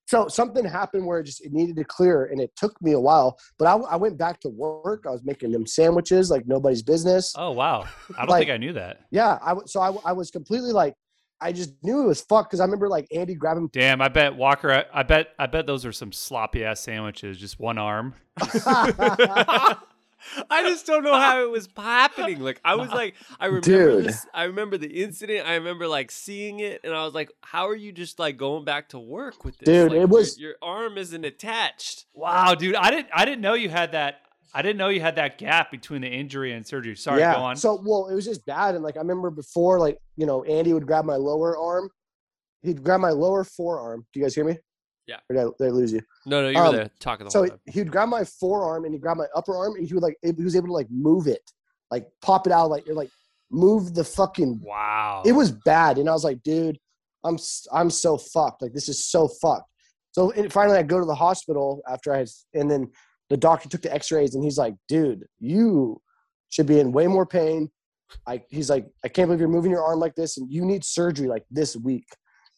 so something happened where it just it needed to clear, and it took me a while. But I, I went back to work. I was making them sandwiches like nobody's business. Oh wow. I don't Like- think I knew that. Yeah, I so I, I was completely like, I just knew it was fucked because I remember like Andy grabbing. Damn, I bet Walker. I, I bet. I bet those are some sloppy ass sandwiches. Just one arm. I just don't know how it was happening. Like I was like, I remember Dude. this. I remember the incident. I remember like seeing it, and I was like, "How are you just like going back to work with this?" Dude, Like, it your- was- your, arm isn't attached. Wow, dude. I didn't. I didn't know you had that. I didn't know you had that gap between the injury and surgery. Sorry, yeah. go on. So well, it was just bad, and like I remember before, like you know, Andy would grab my lower arm. He'd grab my lower forearm. Do you guys hear me? Yeah. Or did I, did I lose you? No, no, you were Um, there talking the So whole he, time. he'd grab my forearm and he'd grab my upper arm and he would like he was able to like move it, like pop it out, like you're like move the fucking. wow. It was bad, and I was like, dude, I'm I'm so fucked. Like this is so fucked. So and finally, I go to the hospital after I, had- and then the doctor took the X-rays and he's like, dude, you should be in way more pain. I he's like, I can't believe you're moving your arm like this, and you need surgery like this week.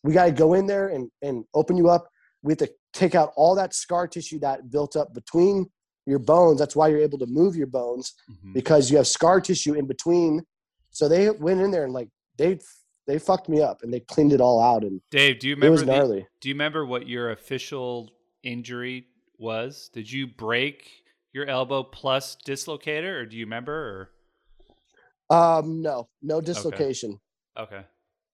We got to go in there and and open you up. We have to take out all that scar tissue that built up between your bones. That's why you're able to move your bones Mhm. because you have scar tissue in between. So they went in there and like they they fucked me up and they cleaned it all out and Dave, do you remember? it was remember? The, gnarly. do you remember what your official injury was? Did you break your elbow plus dislocator, or do you remember? Or? Um, no, no dislocation okay.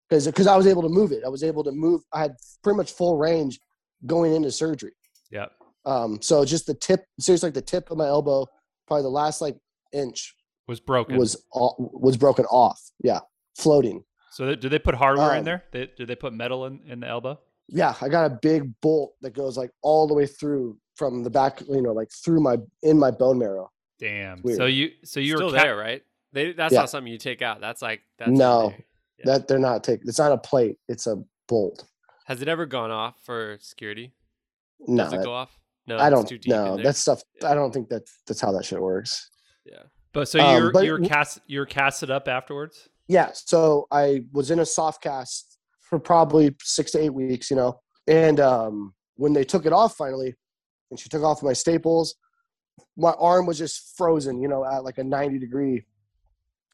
because because I was able to move it. I was able to move. I had pretty much full range going into surgery. Yeah. Um, so just the tip, seriously, like the tip of my elbow, probably the last like inch Was broken. was all, was broken off. Yeah, floating. so they, did they put hardware in Um, there? They, did they put metal in, in the elbow? Yeah, I got a big bolt that goes like all the way through from the back, you know, like through my in my bone marrow. Damn. So you so you're Still were ca- there, right? They, that's Yeah. not something you take out. That's like that's No. there. Yeah. That they're not taking. It's not a plate. It's a bolt. Has it ever gone off for security? No, Does it that- go off? No, I don't. too deep No, that stuff. Yeah. I don't think that that's how that shit works. yeah. But so Um, you're but you're cast you're casted up afterwards. Yeah. So I was in a soft cast for probably six to eight weeks, you know. And um, when they took it off finally, and she took off my staples, my arm was just frozen, you know, at like a 90 degree.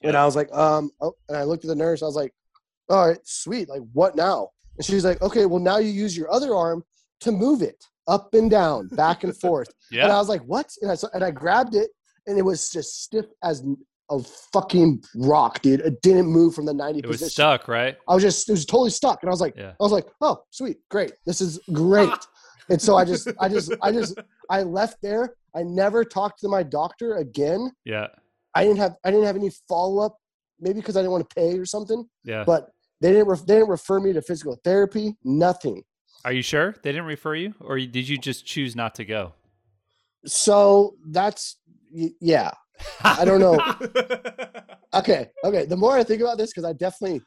And I was like, um, oh, and I looked at the nurse. I was like, all right, sweet. Like, what now? And she's like, okay, well, now you use your other arm to move it up and down, back and forth. yeah. And I was like, what? And I, and I grabbed it, and it was just stiff as a fucking rock, dude. It didn't move from the 90 It was stuck, right? I was just, it was totally stuck. And I was like, Yeah. I was like, oh, sweet, great. This is great. and so I just, I just, I just, I left there. I never talked to my doctor again. Yeah. I didn't have, I didn't have any follow up, maybe because I didn't want to pay or something, Yeah. but they didn't, ref- they didn't refer me to physical therapy, nothing. Are you sure they didn't refer you, or did you just choose not to go? So that's, yeah. I don't know. Okay. Okay. The more I think about this, because I definitely,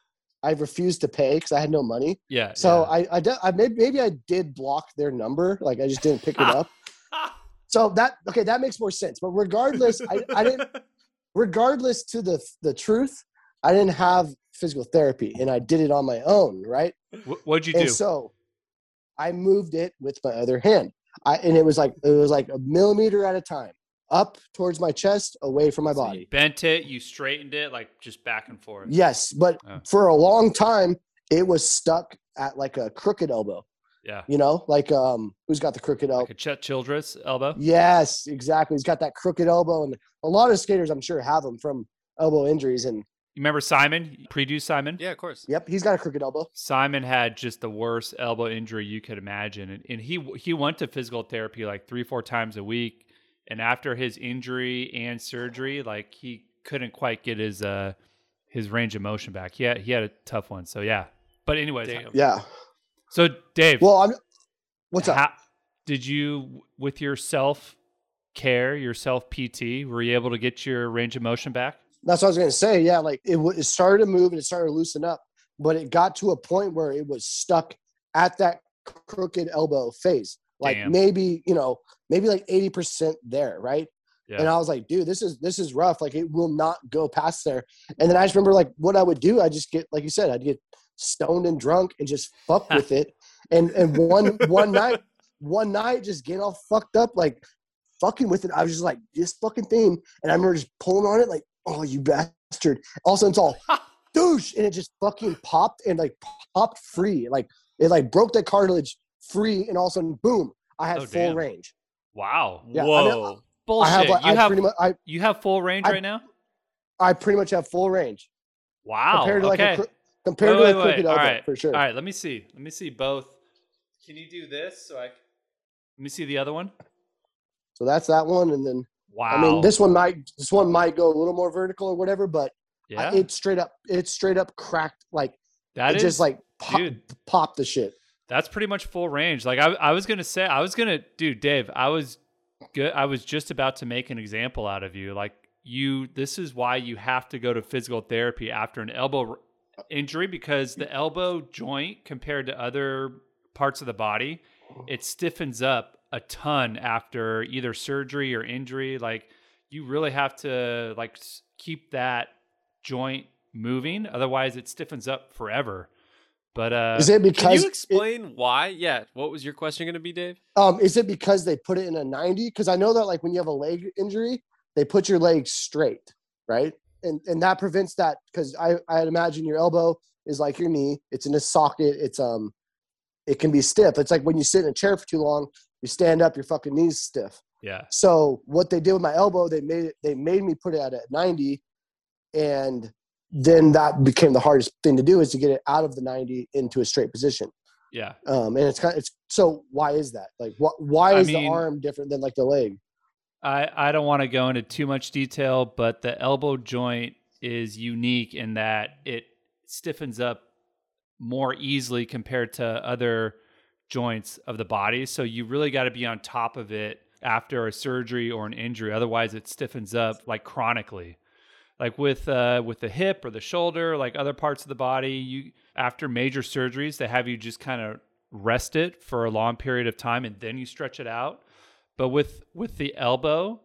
I refused to pay because I had no money. Yeah. So yeah. I, I, de- I maybe, maybe I did block their number. Like I just didn't pick it up. So that okay, that makes more sense. But regardless, I, I didn't. Regardless to the the truth, I didn't have physical therapy, and I did it on my own, right? What'd you And do? so, I moved it with my other hand. I and it was like it was like a millimeter at a time, up towards my chest, away from my So you body. bent it, you straightened it, like just back and forth. Yes, but Oh. for a long time, it was stuck at like a crooked elbow. Yeah. You know, like um, who's got the crooked elbow? Like Chet Childress elbow. Yes, exactly. He's got that crooked elbow, and a lot of skaters, I'm sure, have them from elbow injuries. And You remember Simon? Pre-do Simon? Yeah, of course. yep, he's got a crooked elbow. Simon had just the worst elbow injury you could imagine, and, and he he went to physical therapy like three four times a week. And after his injury and surgery, like he couldn't quite get his uh his range of motion back. He had he had a tough one. So yeah. But anyways, Damn. Yeah. so Dave, Well, I'm. What's up? how- did you with your self care, your self PT, were you able to get your range of motion back? That's what I was gonna say. Yeah, like it, w- it started to move and it started to loosen up, but it got to a point where it was stuck at that crooked elbow phase. Like Damn. maybe you know, maybe like eighty percent there, right? Yeah. And I was like, dude, this is this is rough. Like it will not go past there. And then I just remember like what I would do. I just get like you said, I'd get stoned and drunk and just fuck with it. And and one one night, one night, just get all fucked up, like fucking with it. I was just like this fucking thing, and I remember just pulling on it, like, oh you bastard. All of a sudden, it's all douche, and it just fucking popped and like popped free. Like it like broke the cartilage free, and all of a sudden, boom, I had Oh, full damn. range. Wow. Yeah, I Whoa. Bullshit. I have like you I have pretty much I you have full range I- right now? I pretty much have full range. Wow. compared to like a cro- compared Wait, to wait, a crooked wait. elbow All right. for sure. All right, let me see. Let me see both. Can you do this so I Let me see the other one. So that's that one, and then Wow. I mean this one might this one might go a little more vertical or whatever, but yeah. I, it straight up it straight up cracked like that it is just like pop, dude. popped the shit. That's pretty much full range. Like I, I was gonna say, I was gonna, dude, Dave. I was good. I was just about to make an example out of you. Like you, this is why you have to go to physical therapy after an elbow injury because the elbow joint compared to other parts of the body, it stiffens up a ton after either surgery or injury. Like you really have to like keep that joint moving, otherwise it stiffens up forever. But uh, Is it Can because you explain why? Yeah. What was your question going to be, Dave? um is it because they put it in a 90? Because I know that like when you have a leg injury, they put your leg straight, right? And and that prevents that because I I'd imagine your elbow is like your knee. It's in a socket. It's um it can be stiff. It's like when you sit in a chair for too long, you stand up, your fucking knees stiff. yeah, So what they did with my elbow, they made it, they made me put it at a 90, and then that became the hardest thing to do is to get it out of the 90 into a straight position. yeah. Um, and it's kind of, it's so why is that? Like what why I is mean- the arm different than like the leg? I, I don't want to go into too much detail, but the elbow joint is unique in that it stiffens up more easily compared to other joints of the body. So you really got to be on top of it after a surgery or an injury. Otherwise, it stiffens up like chronically. Like with uh, with the hip or the shoulder, like other parts of the body, you after major surgeries, they have you just kind of rest it for a long period of time and then you stretch it out. But with with the elbow,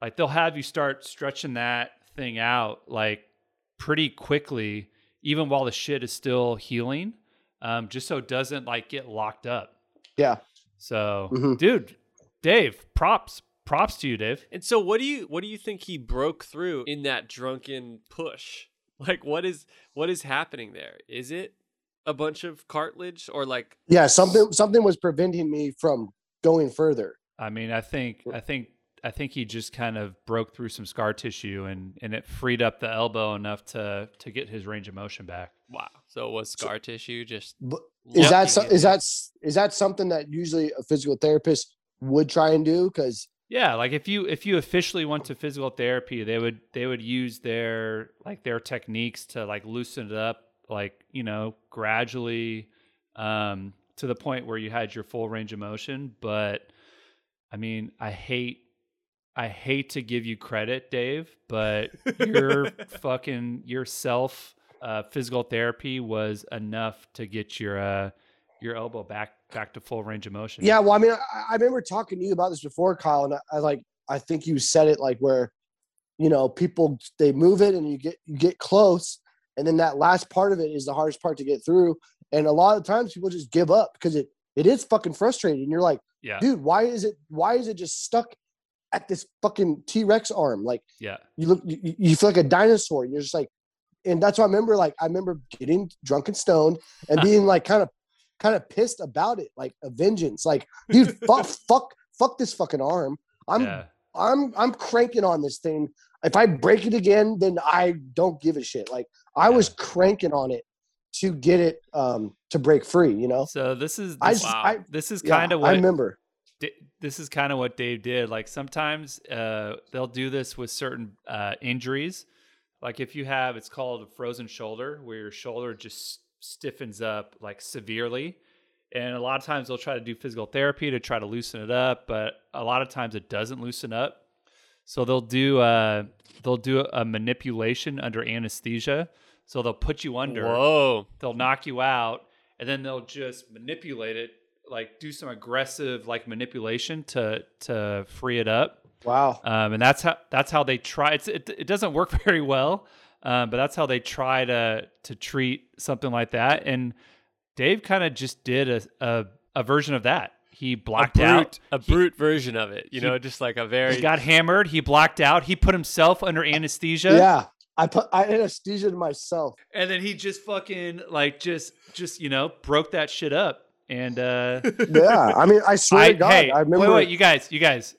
like they'll have you start stretching that thing out like pretty quickly, even while the shit is still healing, um, just so it doesn't like get locked up. Yeah. So, Mhm. dude, Dave, props, props to you, Dave. And so what do you what do you think he broke through in that drunken push? Like what is what is happening there? Is it a bunch of cartilage or like Yeah, something something was preventing me from going further. I mean, I think, I think, I think he just kind of broke through some scar tissue and and it freed up the elbow enough to to get his range of motion back. wow. So it was scar tissue just is that locking so, it is in? that that something that usually a physical therapist would try and do? Because Yeah, like if you if you officially went to physical therapy, they would they would use their like their techniques to like loosen it up, like you know gradually um, to the point where you had your full range of motion. But I mean, I hate I hate to give you credit, Dave, but your fucking your self uh, physical therapy was enough to get your uh, your elbow back back to full range of motion. yeah, well, I mean, I, I remember talking to you about this before, Kyle, and I, I like I think you said it like where, you know, people they move it and you get you get close, and then that last part of it is the hardest part to get through, and a lot of times people just give up because it it is fucking frustrating. You're like, yeah, dude, why is it why is it just stuck at this fucking T Rex arm? Like yeah. you look you, you feel like a dinosaur and you're just like and that's why i remember like i remember getting drunk and stoned and being like kind of kind of pissed about it like a vengeance like dude fuck fuck fuck this fucking arm i'm yeah. i'm i'm cranking on this thing if i break it again then i don't give a shit like i was cranking on it to get it um to break free you know So this is i this, just Wow. i this is yeah, kind of i remember Da- this is kind of what Dave did. Like sometimes uh, they'll do this with certain uh, injuries. Like if you have, it's called a frozen shoulder, where your shoulder just stiffens up like severely. And a lot of times they'll try to do physical therapy to try to loosen it up, but a lot of times it doesn't loosen up. So they'll do uh, they'll do a manipulation under anesthesia. So they'll put you under Whoa. they'll knock you out and then they'll just manipulate it like do some aggressive like manipulation to to free it up wow. Um, and that's how that's how they try it's, it, it doesn't work very well um, but that's how they try to to treat something like that. And dave kind of just did a, a a version of that. He A brute, out a He- brute version of it. You he- know, just like a very he got hammered he blacked out he put himself under anesthesia. Yeah i put i anesthesia myself. And then he just fucking like just just you know broke that shit up. And uh yeah i mean i swear I, to god hey, i remember wait, wait, you guys, you guys.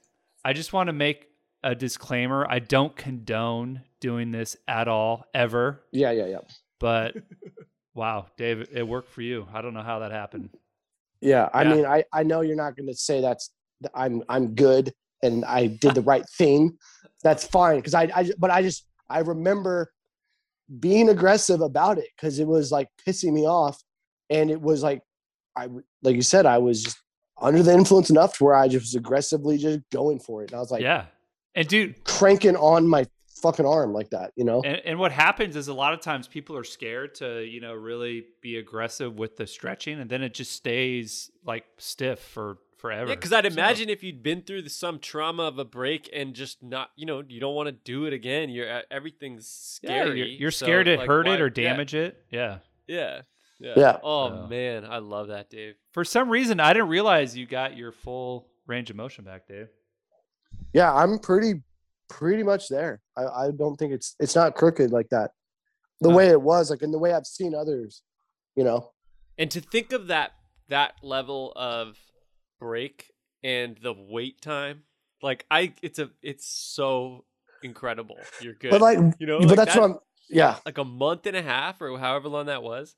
I just want to make a disclaimer. I don't condone doing this at all, ever. yeah yeah yeah But wow, Dave, it worked for you. I don't know how that happened. Yeah, I Yeah. mean, I I know you're not going to say that's I'm I'm good and I did the right thing. That's fine because I I but I just I remember being aggressive about it because it was like pissing me off, and it was like I like you said I was just under the influence enough to where I just was aggressively just going for it. And I was like yeah, and dude, cranking on my fucking arm like that, you know? and, and what happens is a lot of times people are scared to you know really be aggressive with the stretching, and then it just stays like stiff for forever. Yeah, because I'd So- imagine if you'd been through the, some trauma of a break and just not, you know, you don't want to do it again. You're everything's yeah, scary. you're, you're so, scared to like, hurt why- it or yeah, damage it. Yeah. Yeah, yeah. Yeah. Oh So- man, I love that, Dave. For some reason, I didn't realize you got your full range of motion back, Dave. Yeah, I'm pretty pretty much there. I, I don't think it's it's not crooked like that. The Huh. way it was, like in the way I've seen others, you know. And to think of that that level of break and the wait time, like I, it's a, it's so incredible. You're good, But like, you know, but like that's that- what I'm. Yeah, like a month and a half or however long that was.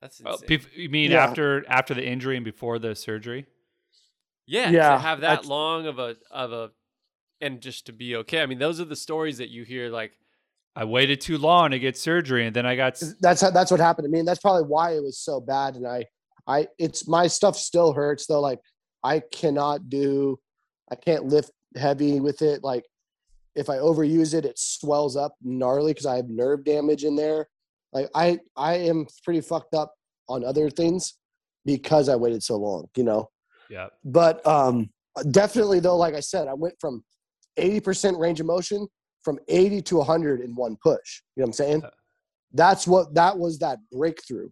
That's Oh, insane. bef- you mean Yeah. after after the injury and before the surgery? Yeah, Yeah, to have that that's- long of a of a and just to be okay. I mean, those are the stories that you hear like I waited too long to get surgery, and then I got. that's how, that's what happened to me, and that's probably why it was so bad. And I, I, it's my stuff still hurts though. Like I cannot do, I can't lift heavy with it. Like if I overuse it, it swells up gnarly because I have nerve damage in there. Like I, I am pretty fucked up on other things, because I waited so long, you know. Yeah. But um, definitely though, like I said, I went from 80% range of motion from 80 to 100 in one push. You know what I'm saying? Yeah. That's what that was that breakthrough,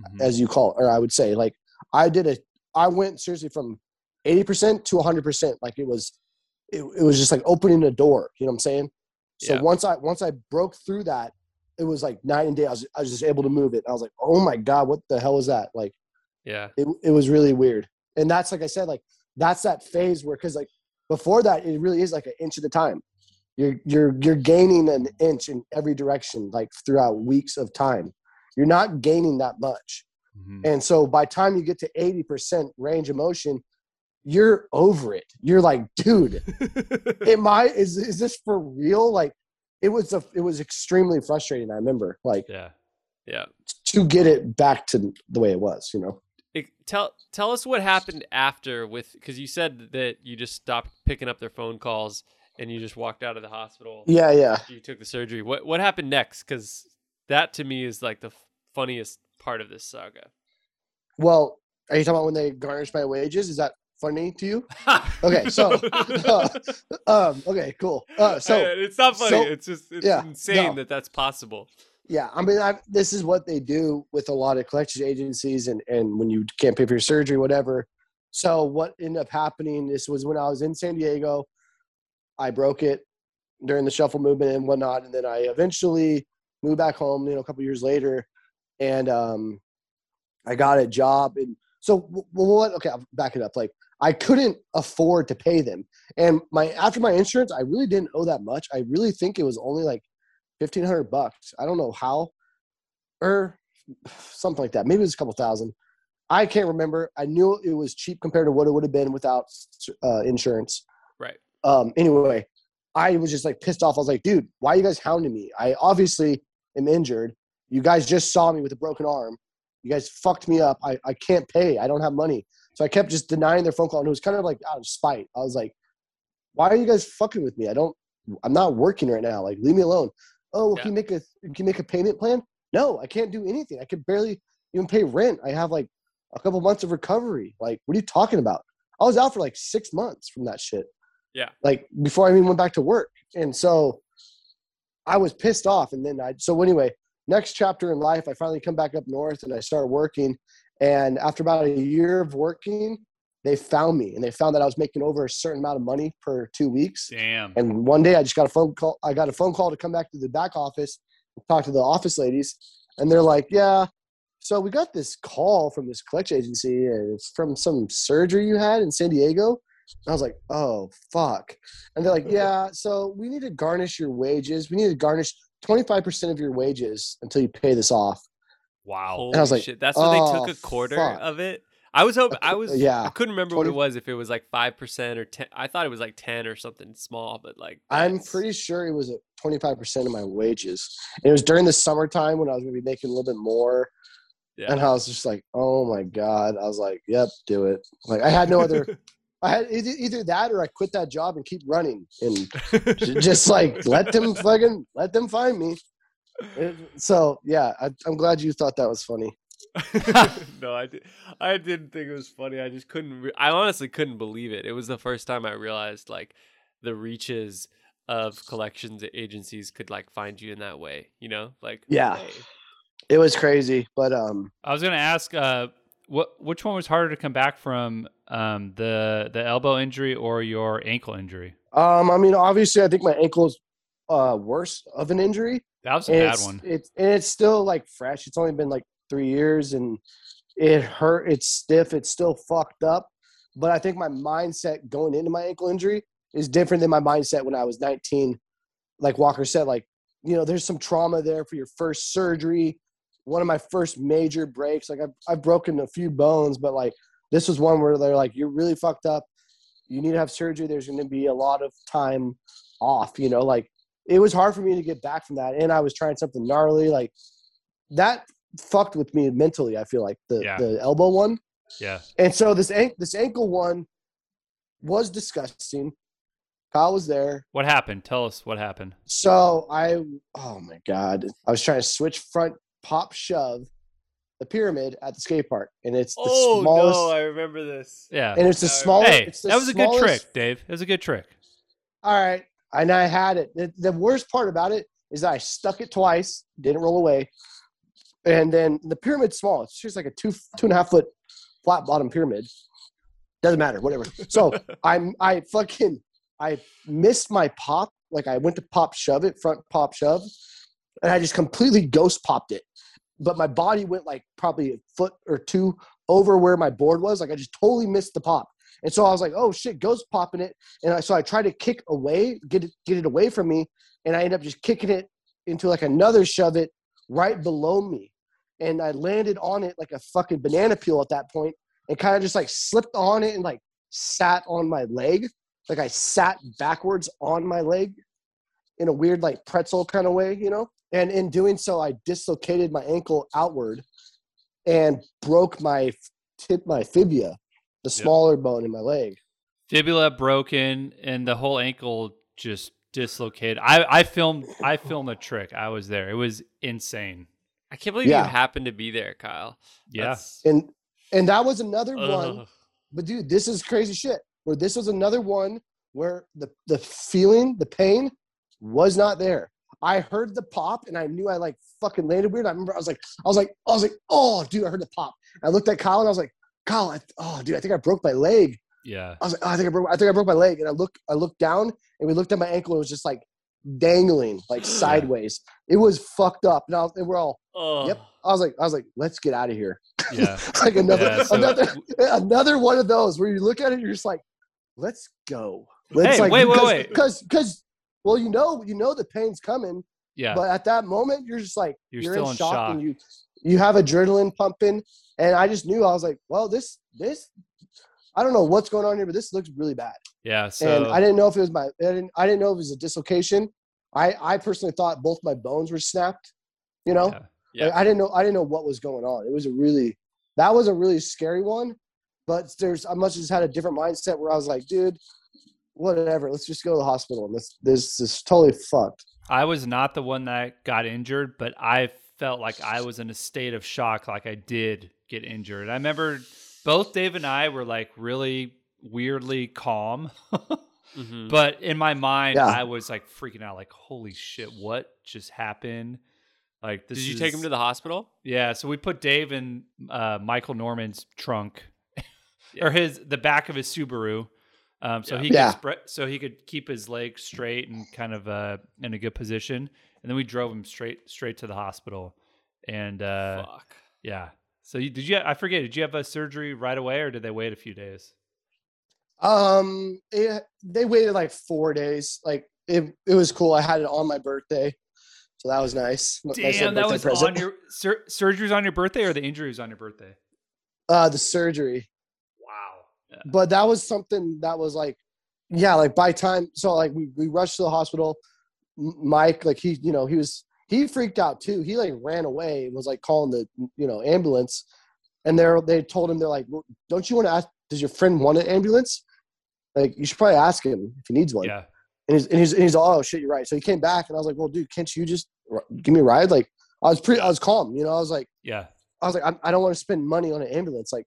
Mhm. as you call it, or I would say. Like I did a, I went seriously from 80% to 100%. Like it was, it, it was just like opening a door. You know what I'm saying? So Yeah. once I once I broke through that, it was like night and day. I was I was just able to move it. I was like, oh my god, what the hell is that? Like Yeah. it, it was really weird and that's like i said like that's that phase where because like before that it really is like an inch at a time you're you're you're gaining an inch in every direction like throughout weeks of time you're not gaining that much Mhm. and so by time you get to 80% range of motion you're over it you're like dude am i is, is this for real like it was a it was extremely frustrating i remember like Yeah. yeah. to get it back to the way it was you know It- tell tell us what happened after with because you said that you just stopped picking up their phone calls and you just walked out of the hospital. yeah yeah You took the surgery. What what happened next? Because that to me is like the f- funniest part of this saga. Well, are you talking about when they garnish my wages? Is that funny to you? Okay, so um, okay, cool. Uh, so it's not funny. so- it's just it's yeah, insane no. that that's possible. yeah, I mean, I, this is what they do with a lot of collection agencies, and and when you can't pay for your surgery, whatever. So what ended up happening? This was when I was in San Diego. I broke it during the shuffle movement and whatnot, and then I eventually moved back home. You know, a couple years later, and um, I got a job. And so, well, what? Okay, I'll back it up. Like, I couldn't afford to pay them, and my after my insurance, I really didn't owe that much. I really think it was only like fifteen hundred bucks. I don't know how, or something like that. Maybe it was a couple thousand. I can't remember. I knew it was cheap compared to what it would have been without uh, insurance. Right. Um. Anyway, I was just like pissed off. I was like, dude, why are you guys hounding me? I obviously am injured. You guys just saw me with a broken arm. You guys fucked me up. I, I can't pay. I don't have money. So I kept just denying their phone call. And it was kind of like out of spite. I was like, why are you guys fucking with me? I don't, I'm not working right now. Like, leave me alone. Oh, well, Yeah. can you make a, can you make a payment plan? No, I can't do anything. I could barely even pay rent. I have like a couple months of recovery. Like, what are you talking about? I was out for like six months from that shit. Yeah. Like before I even went back to work. And so I was pissed off. And then I, so anyway, next chapter in life, I finally come back up north and I start working. And after about a year of working, they found me and they found that I was making over a certain amount of money per two weeks. Damn. And one day I just got a phone call. I got a phone call to come back to the back office, and talk to the office ladies, and they're like, "Yeah, so we got this call from this collection agency, and it's from some surgery you had in San Diego." And I was like, "Oh fuck!" And they're like, "Yeah, so we need to garnish your wages. We need to garnish twenty five percent of your wages until you pay this off." Wow. Holy I was like, shit! That's what they "Oh, took a oh, quarter fuck." of it. I was hoping. I was. yeah, I couldn't remember what it was. If it was like five percent or ten. I thought it was like ten or something small, but like. I'm pretty sure it was uh, at 25% of my wages. And it was during the summertime when I was going to be making a little bit more. Yeah. And I was just like, oh my God. I was like, yep, do it. Like, I had no other, I had either, either that or I quit that job and keep running and just like let them fucking, let them find me. It- so, yeah, I, I'm glad you thought that was funny. no, I did. I didn't think it was funny. I just couldn't. Re- I honestly couldn't believe it. It was the first time I realized like the reaches of collections agencies could like find you in that way. You know, like Yeah. hey, It was crazy, but um, I was gonna ask, uh, what which one was harder to come back from, um, the the elbow injury or your ankle injury? um, I mean, obviously, I think my ankle's uh, worse of an injury. That was a And bad one. It's and it's still like fresh. It's only been like three years, and it hurt. It's stiff. It's still fucked up. But I think my mindset going into my ankle injury is different than my mindset when I was 19. Like Walker said, like you know, there's some trauma there for your first surgery. One of my first major breaks. Like I've I've broken a few bones, but like this was one where they're like, you're really fucked up. You need to have surgery. There's going to be a lot of time off. You know, like it was hard for me to get back from that and i was trying something gnarly like that fucked with me mentally i feel like the Yeah. the elbow one Yeah. and so this an- this ankle one was disgusting kyle was there What happened? Tell us what happened. so i oh my god i was trying to switch front pop shove the pyramid at the skate park, and it's the oh smallest. Oh no, I remember this. Yeah. and it's the Hey, smallest. hey, it's the that was a good trick, Dave. It was a good trick. All right, and I had it. The, the worst part about it is that I stuck it twice, didn't roll away, and then the pyramid's small. It's just like a two two and a half foot flat bottom pyramid. Doesn't matter, whatever. So I'm I fucking I missed my pop. Like I went to pop shove it, front pop shove, and I just completely ghost popped it. But my body went like probably a foot or two over where my board was. Like I just totally missed the pop. And so I was like, oh shit, ghost popping it. And I, so I tried to kick away, get it, get it away from me. And I ended up just kicking it into like another shove it right below me. And I landed on it like a fucking banana peel at that point and kind of just like slipped on it and like sat on my leg. Like I sat backwards on my leg in a weird like pretzel kind of way, you know? And in doing so, I dislocated my ankle outward and broke my tip, my fibia, the smaller bone in my leg. Fibula broken and the whole ankle just dislocated. I, I filmed I filmed a trick. I was there. It was insane. I can't believe Yeah. you happened to be there, Kyle. Yeah. And and that was another one But dude, this is crazy shit. Where this was another one where the the feeling, the pain, was not there. I heard the pop and I knew I like fucking landed weird. I remember I was like, I was like, I was like, oh, dude, I heard the pop. I looked at Kyle and I was like, Kyle, I, oh, dude, I think I broke my leg. Yeah. I was like, oh, I think I broke, I think I broke my leg. And I look, I looked down and we looked at my ankle. And it was just like dangling, like sideways. It was fucked up. And, I was, and we're all, Ugh. Yep. I was like, I was like, let's get out of here. Yeah. like another, Yeah, so- another, another one of those where you look at it, you're just like, let's go. Let's Hey, like, wait, wait, because, wait. Because, because, well, you know, you know the pain's coming, Yeah. but at that moment, you're just like, You're you're, still in, in shock, shock. and you, you have adrenaline pumping, and I just knew I was like, well, this, this, I don't know what's going on here, but this looks really bad. yeah. So and I didn't know if it was my, I didn't, I didn't know if it was a dislocation. I, I personally thought both my bones were snapped. You know, yeah. Yeah. like, I didn't know I didn't know what was going on. It was a really that was a really scary one. But there's I must have just had a different mindset where I was like, dude, whatever, let's just go to the hospital. And this this is totally fucked. I was not the one that got injured, but I felt like I was in a state of shock, like I did get injured. I remember both Dave and I were like really weirdly calm, Mhm. but in my mind, Yeah. I was like freaking out, like, holy shit, what just happened? Like, this Did you take him to the hospital? Yeah, so we put Dave in uh, Michael Norman's trunk, or his the back of his Subaru, um, so Yeah. he Yeah. could spread, so he could keep his legs straight and kind of uh, in a good position. And then we drove him straight straight to the hospital. And uh, Fuck. yeah, so you, did you? I forget. Did you have a surgery right away, or did they wait a few days? Um it, they waited like four days. Like it it was cool. I had it on my birthday. So that was nice. Nice Damn, that was present. on your sur- surgery on your birthday, or the injury was on your birthday? uh the surgery. Wow. but that was something that was like yeah like by time so like we, we rushed to the hospital mike like he you know he was he freaked out too. He like ran away and was like calling the you know ambulance. And they're they told him they're like well, don't you want to ask does your friend want an ambulance? Like you should probably ask him if he needs one. Yeah. and he's and he's, and he's oh shit you're right. So he came back and i was like well dude can't you just give me a ride? Like i was pretty i was calm you know i was like Yeah. i was like i, I don't want to spend money on an ambulance. Like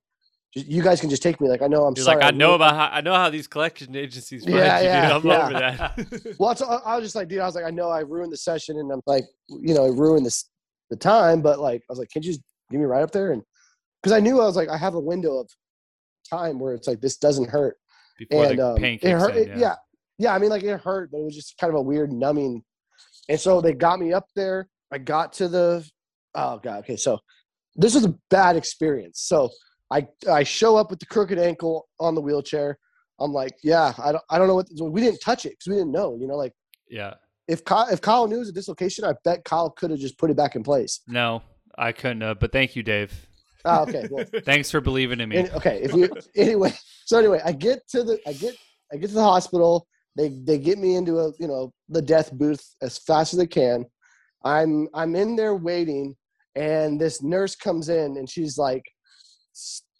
you guys can just take me like i know i'm You're sorry like, I know really- about how I know how these collection agencies Yeah, you, yeah, dude. I'm yeah. over that. Well, I I was just like, dude, I was like, I know I ruined the session, and I'm like, you know, it ruined this the time, but like, I was like, can you just give me right up there? And because I knew I was like, I have a window of time where it's like this doesn't hurt, Before and the um, pain it hurt. in, it- yeah, yeah. I mean, like it hurt, but it was just kind of a weird numbing. And so they got me up there. I got to the. Oh god. Okay, so this was a bad experience. So I I show up with the crooked ankle on the wheelchair. I'm like, yeah, I don't I don't know what we didn't touch it because we didn't know. You know, like Yeah. if Kyle, if Kyle knew it was a dislocation, I bet Kyle could have just put it back in place. No, I couldn't have, but thank you, Dave. Oh, okay. Well, Thanks for believing in me. Any- okay. If you anyway, so anyway, I get to the I get I get to the hospital. They they get me into a you know the death booth as fast as they can. I'm I'm in there waiting, and this nurse comes in and she's like,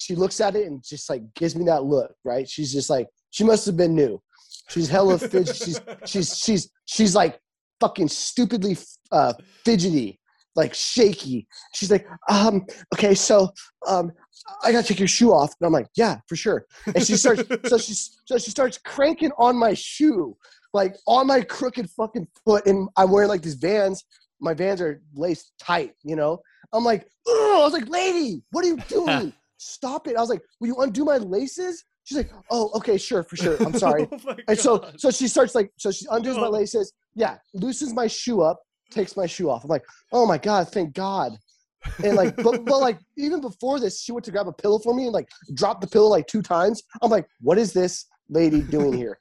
she looks at it and just like gives me that look. Right? She's just like she must have been new. She's hella fidgety. She's she's she's she's like fucking stupidly uh, fidgety. like shaky. She's like, um, okay, so um, I gotta take your shoe off. And I'm like, yeah, for sure. And she starts, so she's, so she starts cranking on my shoe, like on my crooked fucking foot. And I'm wearing like these Vans. My Vans are laced tight, you know. I'm like, oh, I was like, lady, what are you doing? Stop it! I was like, will you undo my laces? She's like, oh, okay, sure, for sure. I'm sorry. Oh And so, so she starts like, so she undoes my laces. Yeah, loosens my shoe up, takes my shoe off. I'm like, oh my god, thank God. And like, but, but like, even before this, she went to grab a pillow for me and like dropped the pillow like two times. I'm like, what is this lady doing here?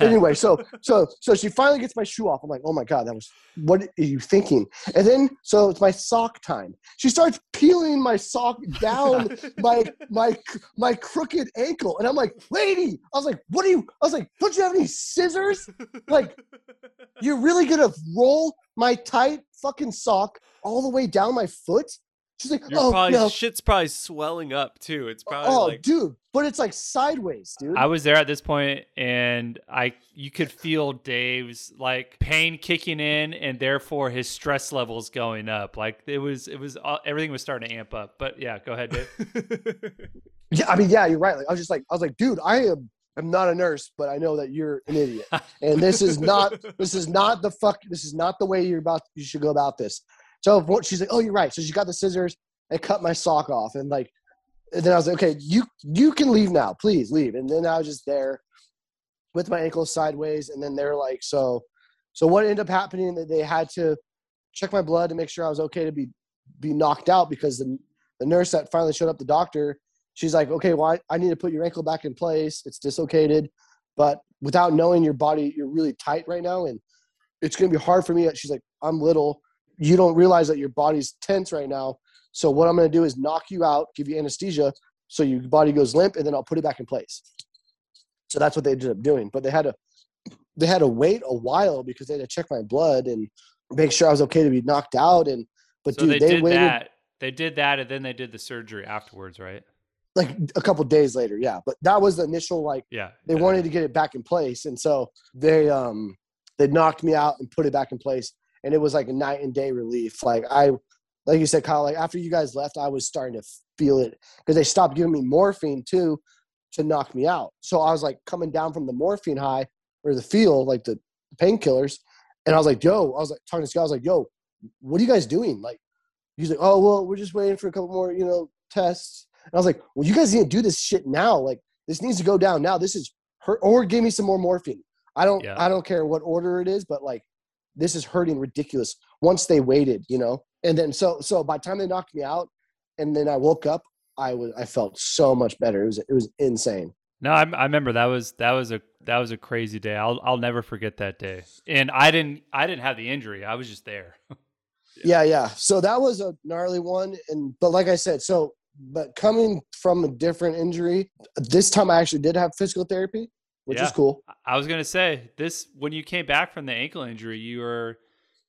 anyway, so so so she finally gets my shoe off. I'm like, oh my god, that was what are you thinking? And then so it's my sock time. She starts peeling my sock down my my my crooked ankle and i'm like lady i was like what are you i was like don't you have any scissors like you're really gonna roll my tight fucking sock all the way down my foot she's like You're oh probably no shit's probably swelling up too. It's probably oh like dude but it's like sideways dude I was there at this point, and I you could feel Dave's like pain kicking in, and therefore his stress levels going up. Like it was, it was uh, everything was starting to amp up. But yeah, go ahead, Dave. yeah i mean yeah you're right like i was just like i was like dude i am i'm not a nurse but i know that you're an idiot and this is not this is not the fuck this is not the way you're about you should go about this so what she's like oh you're right. So she got the scissors and cut my sock off and like and then i was like okay you you can leave now. Please leave. And then i was just there with my ankle sideways and then they're like so so what ended up happening that they had to check my blood to make sure i was okay to be be knocked out because the, the nurse that finally showed up the doctor she's like okay well I, I need to put your ankle back in place. It's dislocated but without knowing your body you're really tight right now and it's going to be hard for me. She's like i'm little you don't realize that your body's tense right now so what i'm going to do is knock you out give you anesthesia so your body goes limp and then i'll put it back in place so that's what they ended up doing but they had to they had to wait a while because they had to check my blood and make sure i was okay to be knocked out and but so dude they, they, did waited that. They did that, and then they did the surgery afterwards, right? like a couple days later yeah but that was the initial like Yeah. they yeah. wanted to get it back in place and so they um they knocked me out and put it back in place and it was like a night and day relief like i like you said kyle like after you guys left i was starting to feel it because they stopped giving me morphine too to knock me out so i was like coming down from the morphine high or the feel like the painkillers and i was like yo i was like talking to scott i was like yo what are you guys doing like he's like oh well we're just waiting for a couple more you know tests and I was like, well, you guys need to do this shit now. Like, this needs to go down now. This is hurt, or give me some more morphine. I don't, Yeah. I don't care what order it is, but like, this is hurting ridiculous. Once they waited, you know, and then so, so by the time they knocked me out, and then I woke up, I was, I felt so much better. It was, it was insane. No, I, I remember that was that was a that was a crazy day. I'll I'll never forget that day. And I didn't I didn't have the injury. I was just there. Yeah, yeah. So that was a gnarly one, and but like I said, so but coming from a different injury, this time I actually did have physical therapy, which is cool. I was gonna say this when you came back from the ankle injury, you were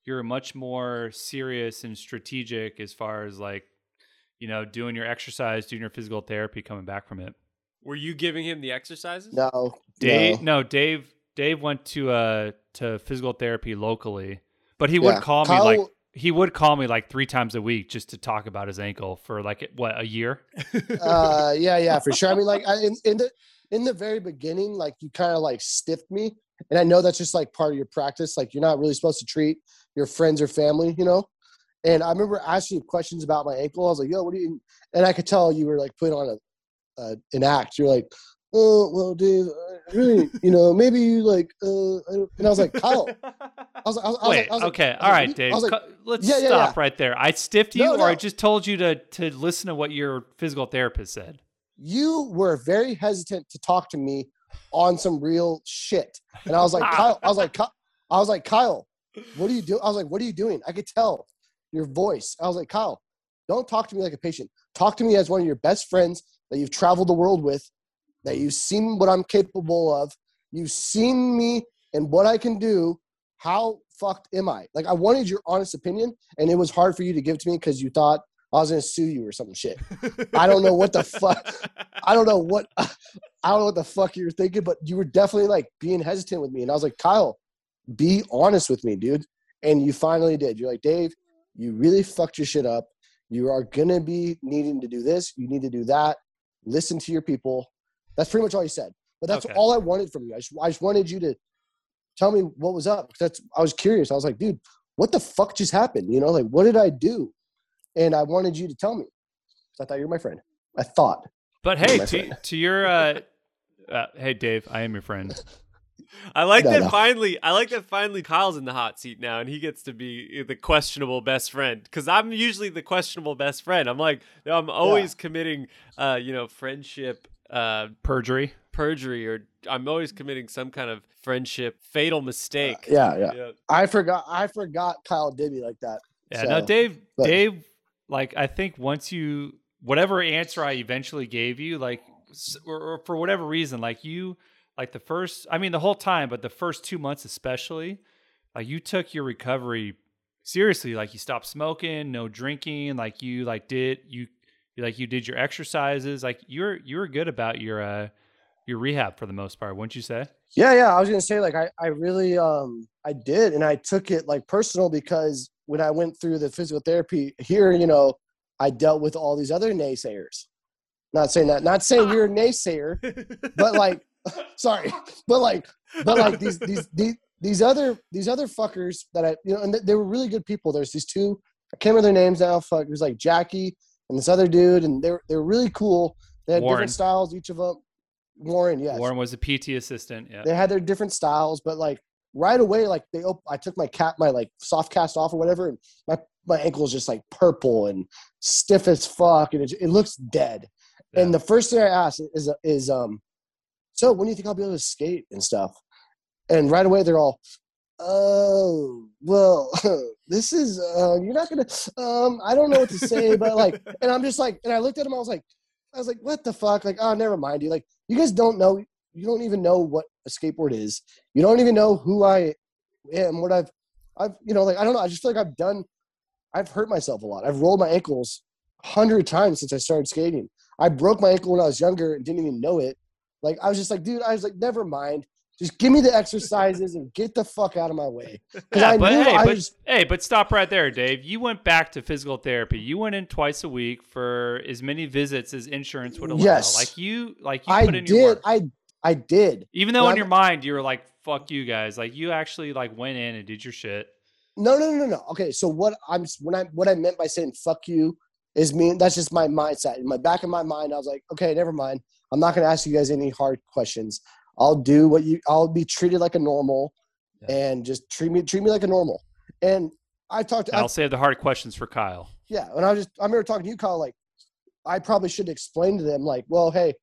you were much more serious and strategic as far as like you know doing your exercise, doing your physical therapy, coming back from it. Were you giving him the exercises? No, Dave, no. no, Dave, Dave went to uh to physical therapy locally, but he would Yeah. call me Kyle- like he would call me like three times a week just to talk about his ankle for like what a year. uh yeah yeah for sure i mean like I, in, in the in the very beginning like you kind of like stiffed me and i know that's just like part of your practice like you're not really supposed to treat your friends or family you know and i remember asking you questions about my ankle i was like yo what do you and i could tell you were like putting on a, an act you're like oh well dave I really you know maybe you like uh I and i was like kyle i was, I was, I was Wait, like, I was okay, was all like, right, Dave. Like, let's Yeah, yeah, stop yeah. right there. I stiffed you, No, or I just told you to to listen to what your physical therapist said. You were very hesitant to talk to me on some real shit. And I was like, Kyle, I was like, Ky- I was like, Kyle, what are you doing? I was like, what are you doing? I could tell your voice. I was like, Kyle, don't talk to me like a patient. Talk to me as one of your best friends that you've traveled the world with, that you've seen what I'm capable of. You've seen me and what I can do. How fucked am I? Like, I wanted your honest opinion, and it was hard for you to give to me because you thought I was to sue you or some shit. I don't know what the fuck. I don't know what I don't know what the fuck you were thinking, but you were definitely like being hesitant with me. And I was like, Kyle, be honest with me, dude. And you finally did. You're like, Dave, you really fucked your shit up. You are gonna be needing to do this. You need to do that. Listen to your people. That's pretty much all he said. But that's Okay. all I wanted from you. I just, I just wanted you to tell me what was up. That's I was curious. I was like, dude, what the fuck just happened? You know, like what did I do? And I wanted you to tell me. 'Cause I thought you were my friend. I thought. But hey, to, friend. to your uh, uh, hey Dave, I am your friend. I like No, that no. finally. I like that finally. Kyle's in the hot seat now, and he gets to be the questionable best friend. Because I'm usually the questionable best friend. I'm like, I'm always committing, uh, you know, friendship uh, Perjury. perjury, or I'm always committing some kind of friendship fatal mistake. Yeah, yeah. Yeah. I forgot I forgot Kyle did me like that. Yeah, So, no, Dave. but- Dave, like I think once you whatever answer I eventually gave you, like or, or for whatever reason, like you, like the first, I mean the whole time, but the first two months especially, like you took your recovery seriously. Like you stopped smoking, no drinking. Like you like did you like you did your exercises. Like you're you were good about your uh your rehab for the most part, wouldn't you say? Yeah, yeah. I was gonna say like I, I really um I did and I took it like personal because when I went through the physical therapy here, you know, I dealt with all these other naysayers. Not saying that, not saying you're a naysayer, but like sorry. But like but like these these these these other these other fuckers that I you know and they were really good people. There's these two I can't remember their names now. Fuck, it was like Jackie and this other dude, and they're they're really cool. They had Warren. different styles, each of them. Warren, yes Warren was a PT assistant. Yeah. they had their different styles, but like right away, like they, op- I took my cap, my like soft cast off or whatever, and my my ankle is just like purple and stiff as fuck, and it, it looks dead. And the first thing I asked is is um, so when do you think I'll be able to skate and stuff? And right away they're all, oh well, this is uh, you're not gonna um, I don't know what to say, but like, and I'm just like, and I looked at him, I was like, I was like, what the fuck? Like, oh, never mind, you like, you guys don't know, you don't even know what a skateboard is. You don't even know who I am, what I've, I've, you know, like I don't know. I just feel like I've done, I've hurt myself a lot. I've rolled my ankles a hundred times since I started skating. I broke my ankle when I was younger and didn't even know it. Like I was just like, dude, I was like, never mind. Just give me the exercises and get the fuck out of my way. Because Yeah, I but knew hey, I but, was hey, but stop right there, Dave. You went back to physical therapy. You went in twice a week for as many visits as insurance would allow. Yes. Like you, like you I put in your did. I I did. Even though but in your mind you were like, "Fuck you guys," like you actually like went in and did your shit. No, no, no, no. Okay, so what I'm when I what I meant by saying "fuck you" is mean that's just my mindset. In my back of my mind, I was like, okay, never mind. I'm not going to ask you guys any hard questions. I'll do what you. I'll be treated like a normal, Yeah. and just treat me treat me like a normal. And I talked. I, I'll save the hard questions for Kyle. yeah, and I was just I remember talking to you, Kyle. Like, I probably should explain to them, like, well, hey,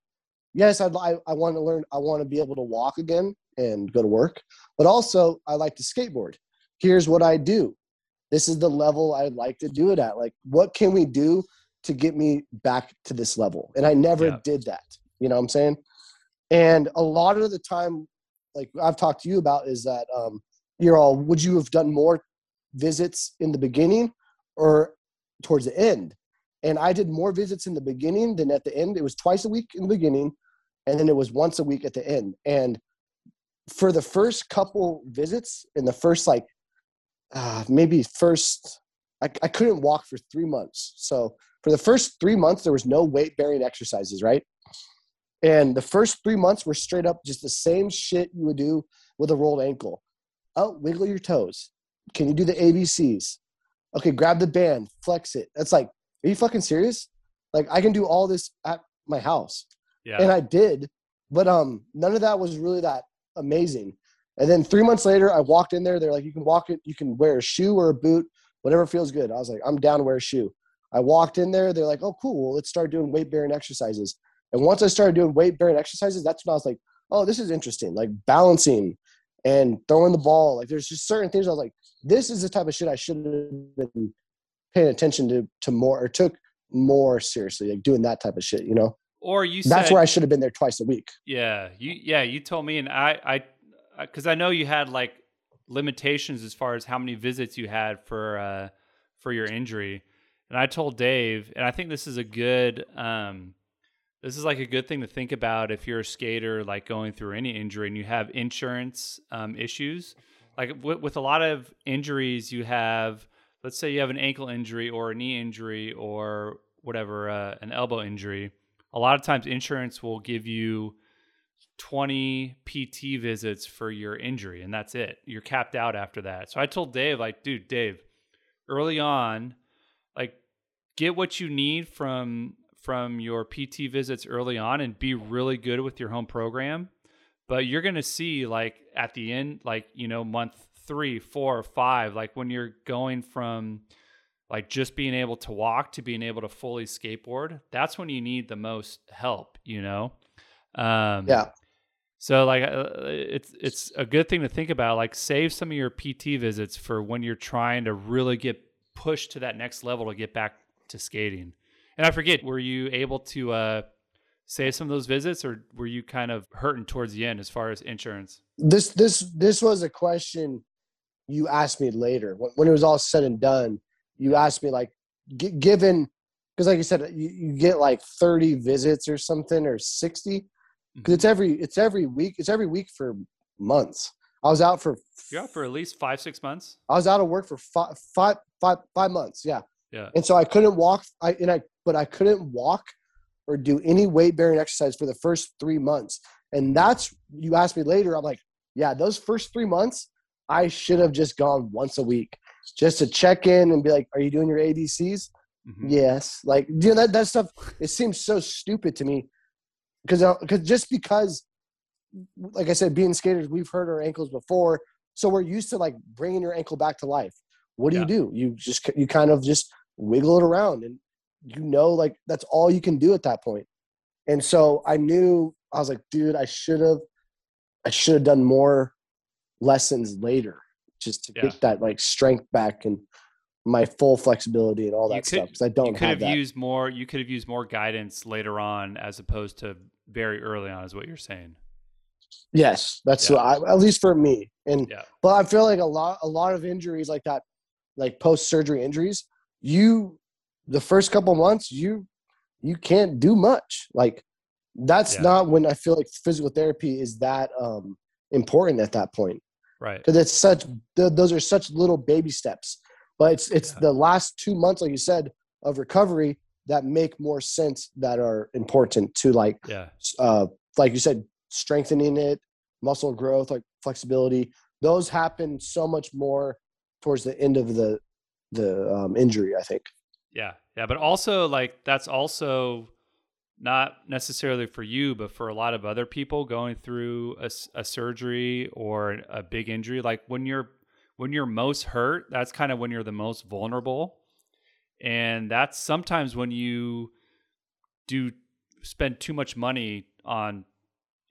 yes, I'd, I I want to learn. I want to be able to walk again and go to work, but also I like to skateboard. Here's what I do. This is the level I'd like to do it at. Like, what can we do to get me back to this level? And I never Yeah. did that. You know what I'm saying? And a lot of the time, like I've talked to you about, is that um, you're all, would you have done more visits in the beginning or towards the end? And I did more visits in the beginning than at the end. It was twice a week in the beginning, and then it was once a week at the end. And for the first couple visits, in the first like uh, maybe first, I, I couldn't walk for three months. So for the first three months, there was no weight bearing exercises, right? And the first three months were straight up just the same shit you would do with a rolled ankle. Oh, wiggle your toes. Can you do the ABCs? Okay, grab the band, flex it. That's like, are you fucking serious? Like I can do all this at my house. Yeah. And I did, but um none of that was really that amazing. And then three months later, I walked in there. They're like, you can walk it, you can wear a shoe or a boot, whatever feels good. I was like, I'm down to wear a shoe. I walked in there. They're like, oh, cool. Well, let's start doing weight bearing exercises. And once I started doing weight bearing exercises, that's when I was like, oh, this is interesting. Like balancing and throwing the ball. Like there's just certain things I was like, this is the type of shit I should have been paying attention to to more or took more seriously, like doing that type of shit, you know? Or you said, That's where I should have been there twice a week. Yeah, you yeah, you told me and I I cuz I know you had like limitations as far as how many visits you had for uh for your injury. And I told Dave and I think this is a good um this is like a good thing to think about if you're a skater like going through any injury and you have insurance um, issues. Like with, with a lot of injuries, you have let's say you have an ankle injury or a knee injury or whatever, uh, an elbow injury. A lot of times, insurance will give you 20 PT visits for your injury, and that's it. You're capped out after that. So I told Dave, like, dude, Dave, early on, like, get what you need from from your PT visits early on and be really good with your home program. But you're gonna see like at the end, like, you know, month three, four, five, like when you're going from like just being able to walk to being able to fully skateboard, that's when you need the most help, you know? Um, yeah. So like uh, it's it's a good thing to think about. Like save some of your PT visits for when you're trying to really get pushed to that next level to get back to skating. And I forget, were you able to uh, save some of those visits, or were you kind of hurting towards the end as far as insurance? This this this was a question you asked me later when it was all said and done. You asked me like, g- given because like you said, you, you get like thirty visits or something or sixty because it's mm-hmm. every it's every week. It's every week for months. I was out for you're out for at least five six months. I was out of work for five five five five months. Yeah. Yeah. And so I couldn't walk. I and I but I couldn't walk or do any weight bearing exercise for the first three months. And that's you asked me later. I'm like, yeah, those first three months, I should have just gone once a week just to check in and be like, are you doing your ABCs? Mm-hmm. Yes. Like, you know, that, that stuff, it seems so stupid to me because because uh, just because like i said being skaters we've hurt our ankles before so we're used to like bringing your ankle back to life what do yeah. you do you just you kind of just wiggle it around and you know like that's all you can do at that point and so i knew i was like dude i should have i should have done more lessons later just to yeah. get that like strength back and my full flexibility and all that could, stuff because I don't. You could have, have used more. You could have used more guidance later on, as opposed to very early on, is what you're saying. Yes, that's yeah. I, at least for me. And yeah. but I feel like a lot, a lot of injuries like that, like post surgery injuries, you, the first couple months, you, you can't do much. Like that's yeah. not when I feel like physical therapy is that um important at that point. Right. Because it's such, those are such little baby steps. But it's it's yeah. the last two months, like you said, of recovery that make more sense that are important to like yeah. uh like you said strengthening it muscle growth like flexibility. Those happen so much more towards the end of the the um, injury i think. Yeah. Yeah but also like that's also not necessarily for you but for a lot of other people going through a, a surgery or a big injury like when you're when you're most hurt, that's kind of when you're the most vulnerable. And that's sometimes when you do spend too much money on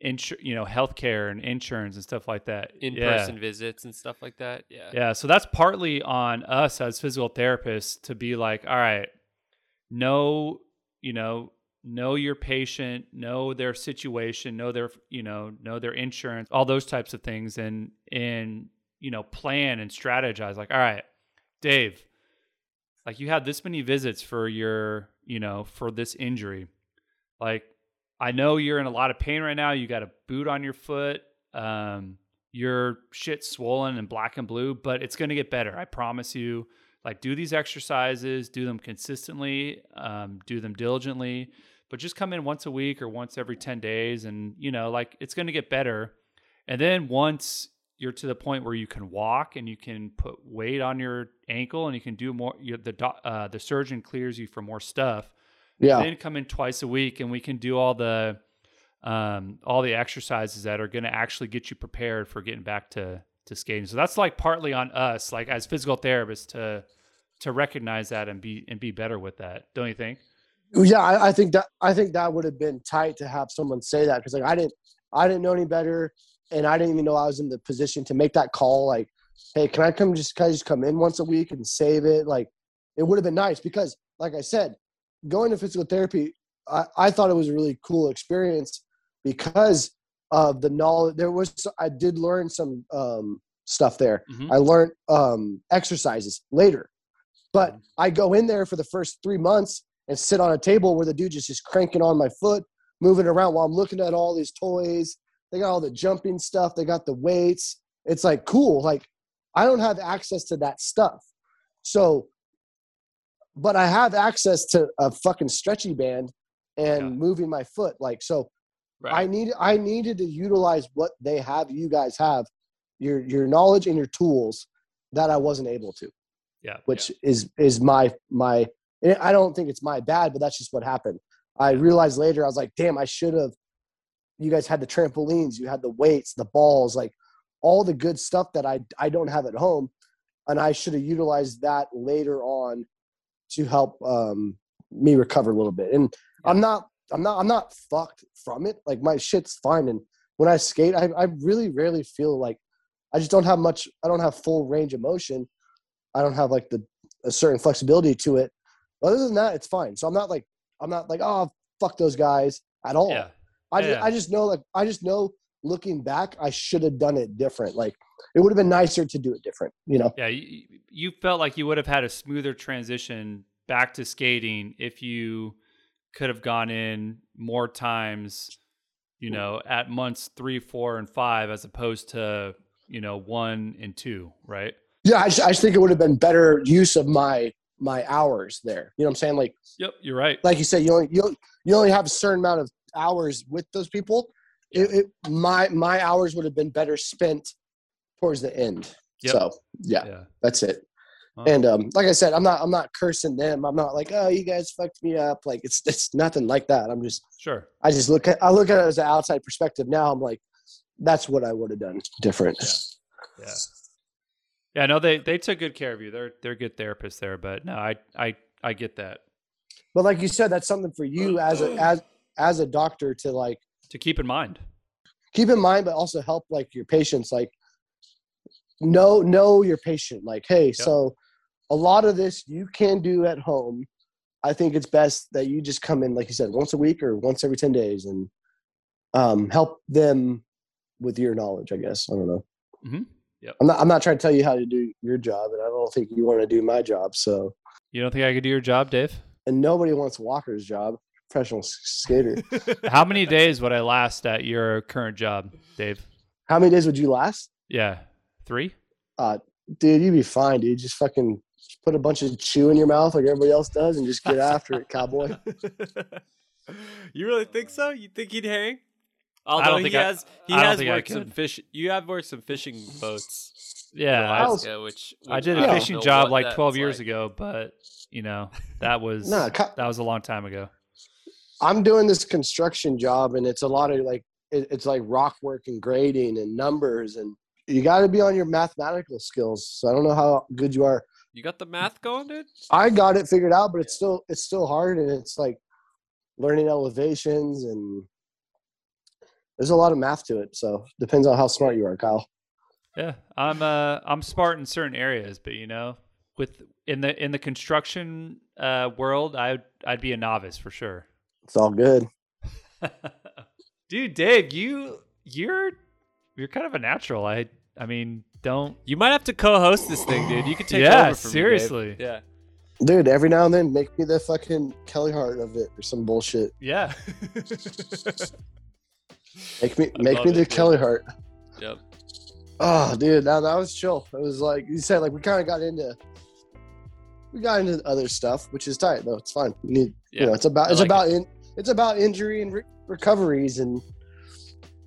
insur- you know, healthcare and insurance and stuff like that. In-person yeah. visits and stuff like that. Yeah. Yeah. So that's partly on us as physical therapists to be like, all right, no you know, know your patient, know their situation, know their, you know, know their insurance, all those types of things. And, and you know, plan and strategize. Like, all right, Dave, like you had this many visits for your, you know, for this injury. Like, I know you're in a lot of pain right now. You got a boot on your foot. Um, your shit swollen and black and blue, but it's going to get better. I promise you. Like, do these exercises, do them consistently, um, do them diligently, but just come in once a week or once every 10 days. And, you know, like it's going to get better. And then once you're to the point where you can walk and you can put weight on your ankle and you can do more you, the uh, the surgeon clears you for more stuff yeah then come in twice a week and we can do all the um, all the exercises that are going to actually get you prepared for getting back to to skating so that's like partly on us like as physical therapists to to recognize that and be and be better with that don't you think yeah I, I think that i think that would have been tight to have someone say that because like i didn't i didn't know any better and I didn't even know I was in the position to make that call. Like, hey, can I come just can I just come in once a week and save it? Like, it would have been nice because, like I said, going to physical therapy, I, I thought it was a really cool experience because of the knowledge. There was I did learn some um, stuff there. Mm-hmm. I learned um, exercises later, but mm-hmm. I go in there for the first three months and sit on a table where the dude just is cranking on my foot, moving around while I'm looking at all these toys they got all the jumping stuff. They got the weights. It's like cool. Like I don't have access to that stuff. So, but I have access to a fucking stretchy band and Yeah. moving my foot. Like, so I Right. need I needed to utilize what they have, you guys have, your your knowledge and your tools that I wasn't able to, Yeah. which is is my my. I don't think it's my bad, but that's just what happened. I realized later I was like, damn, I should have. You guys had the trampolines, you had the weights, the balls, like all the good stuff that I I don't have at home, and I should have utilized that later on to help um, me recover a little bit. And I'm not I'm not I'm not fucked from it. Like my shit's fine. And when I skate, I I really rarely feel like I just don't have much. I don't have full range of motion. I don't have like the a certain flexibility to it. Other than that, it's fine. So I'm not like I'm not like oh fuck those guys at all. Yeah. I just Yeah. I just know like I just know looking back I should have done it different. Like it would have been nicer to do it different. You know. Yeah, you, you felt like you would have had a smoother transition back to skating if you could have gone in more times, you know, at months three, four, and five, as opposed to you know one and two, right? Yeah, I just, I just think it would have been better use of my my hours there. You know what I'm saying? Like Yep, you're right. like you said, you only you only- you only have a certain amount of hours with those people. It, it, my my hours would have been better spent towards the end. Yep. So yeah, yeah. that's it. Wow. And um, like I said, I'm not I'm not cursing them. I'm not like oh you guys fucked me up. Like it's it's nothing like that. I'm just Sure. I just look at I look at it as an outside perspective. Now I'm like that's what I would have done different. Yeah. Yeah, no, they they took good care of you. They're they're good therapists there, but no, I I I get that. But like you said, that's something for you as a as as a doctor to like To keep in mind. keep in mind, but also help like your patients like know know your patient. Like, hey, so a lot of this you can do at home. I think it's best that you just come in, like you said, once a week or once every ten days, and um, help them with your knowledge. I guess I don't know. Mhm. Yep. I'm not. I'm not trying to tell you how to do your job, and I don't think you want to do my job. So, You don't think I could do your job, Dave? and nobody wants Walker's job, professional skater. How many days would I last at your current job, Dave? How many days would you last? Yeah, three. uh, dude, you'd be fine, dude. Just fucking just put a bunch of chew in your mouth like everybody else does, and just get after it, cowboy. you really think so? You think he'd hang? Although don't he think I- has, he I don't has think I worked some fish. You have worked some fishing boats. in Yeah, I, Alaska, which, I did a fishing job like 12 years like. ago, but you know that was Nah, co- that was a long time ago. I'm doing this construction job, and it's a lot of like it, it's like rock work and grading and numbers, and you got to be on your mathematical skills. So I don't know how good you are. You got the math going, dude? I got it figured out, but it's still it's still hard, and it's like learning elevations and there's a lot of math to it. So depends on how smart you are, Kyle. Yeah, I'm uh I'm smart in certain areas, but you know, with in the in the construction uh world, I'd I'd be a novice for sure. It's all good. Dude, Dave, you you're you're kind of a natural. I I mean, don't You might have to co-host this thing, dude. You could take Yeah, over from me, seriously. Yeah. Dude, every now and then make me the fucking Kelly Hart of it or some bullshit. yeah. Make me I make me it, the dude. Kelly Hart. Yep. Oh, dude, now that was chill. It was like you said, like we kind of got into we got into other stuff, which is tight though. It's fine. You need, Yeah. you know, it's about it's like about in it's about injury and re- recoveries, and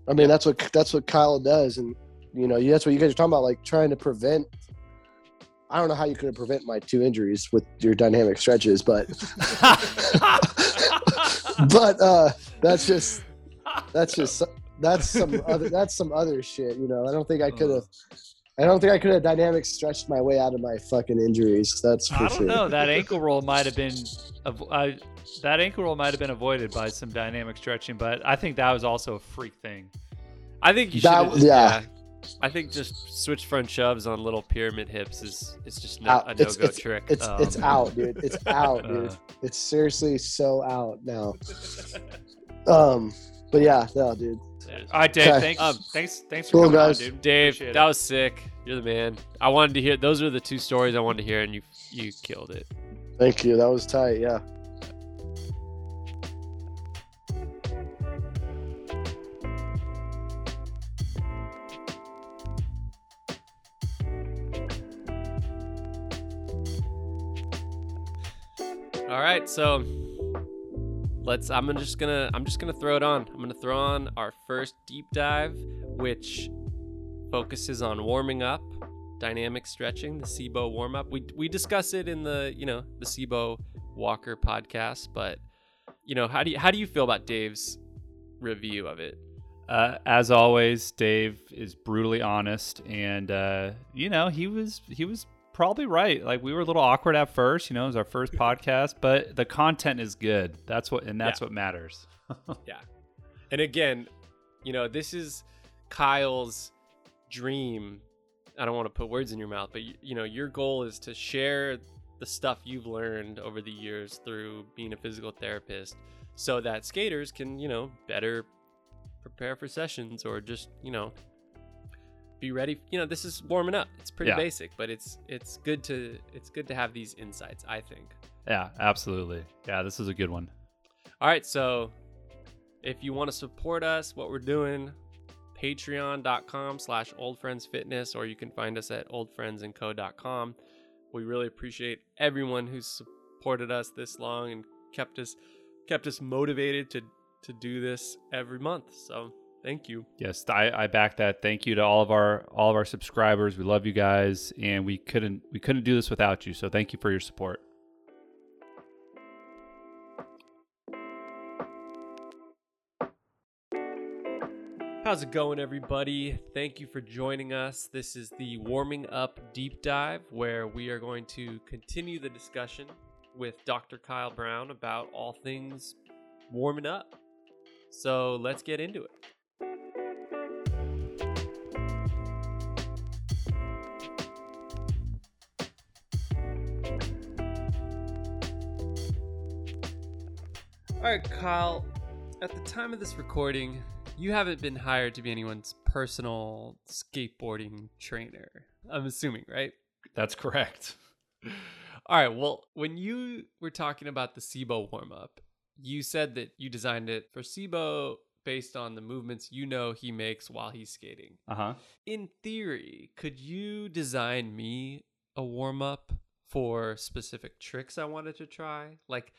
I mean that's what that's what Kyle does, and you know that's what you guys are talking about, like trying to prevent. I don't know how you could prevent my two injuries with your dynamic stretches, but but uh that's just that's just that's some other that's some other shit you know i don't think i could have i don't think i could have dynamic stretched my way out of my fucking injuries that's for I don't sure know. That ankle roll might have been I, that ankle roll might have been avoided by some dynamic stretching, but I think that was also a freak thing. I think you should. That- yeah. yeah. I think just switch front shoves on little pyramid hips is it's just no, a It's- no-go it's- trick. it's Um, it's out dude it's out dude Uh, it's seriously so out now um but yeah no dude all right, Dave. Okay. Thanks. Um, thanks. Thanks for cool, coming guys. on, dude. Dave, Appreciate that it. was sick. You're the man. I wanted to hear. Those are the two stories I wanted to hear, and you you killed it. thank you that was tight yeah All right, so let's I'm just gonna I'm just gonna throw it on. I'm gonna throw on our first deep dive, which focuses on warming up, dynamic stretching, the Sebo warm up. We we discuss it in the you know the Sebo Walker podcast, but you know how do you how do you feel about Dave's review of it? Uh, as always, Dave is brutally honest, and uh, you know he was he was probably right. Like we were a little awkward at first, you know, it was our first podcast, but the content is good. That's what and that's Yeah. what matters. Yeah. And again, you know, this is Kyle's dream. I don't want to put words in your mouth, but you, you know, your goal is to share the stuff you've learned over the years through being a physical therapist so that skaters can, you know, better prepare for sessions or just, you know, be ready. You know, this is warming up. It's pretty Yeah. basic, but it's it's good to it's good to have these insights, I think. Yeah, absolutely. Yeah, this is a good one. All right, so if you want to support us, what we're doing, patreon.com slash oldfriendsfitness, or you can find us at oldfriendsandco.com. We really appreciate everyone who's supported us this long and kept us kept us motivated to to do this every month. So thank you. Yes, I, I back that. Thank you to all of our all of our subscribers. We love you guys, and we couldn't we couldn't do this without you. So thank you for your support. How's it going, everybody? Thank you for joining us. This is the Warming Up Deep Dive, where we are going to continue the discussion with Dr. Kyle Brown about all things warming up. So let's get into it. All right, Kyle, at the time of this recording, you haven't been hired to be anyone's personal skateboarding trainer. I'm assuming, right? That's correct. All right. Well, when you were talking about the Sebo warm up, you said that you designed it for Sebo based on the movements you know he makes while he's skating. Uh huh. In theory, could you design me a warm up for specific tricks I wanted to try? Like,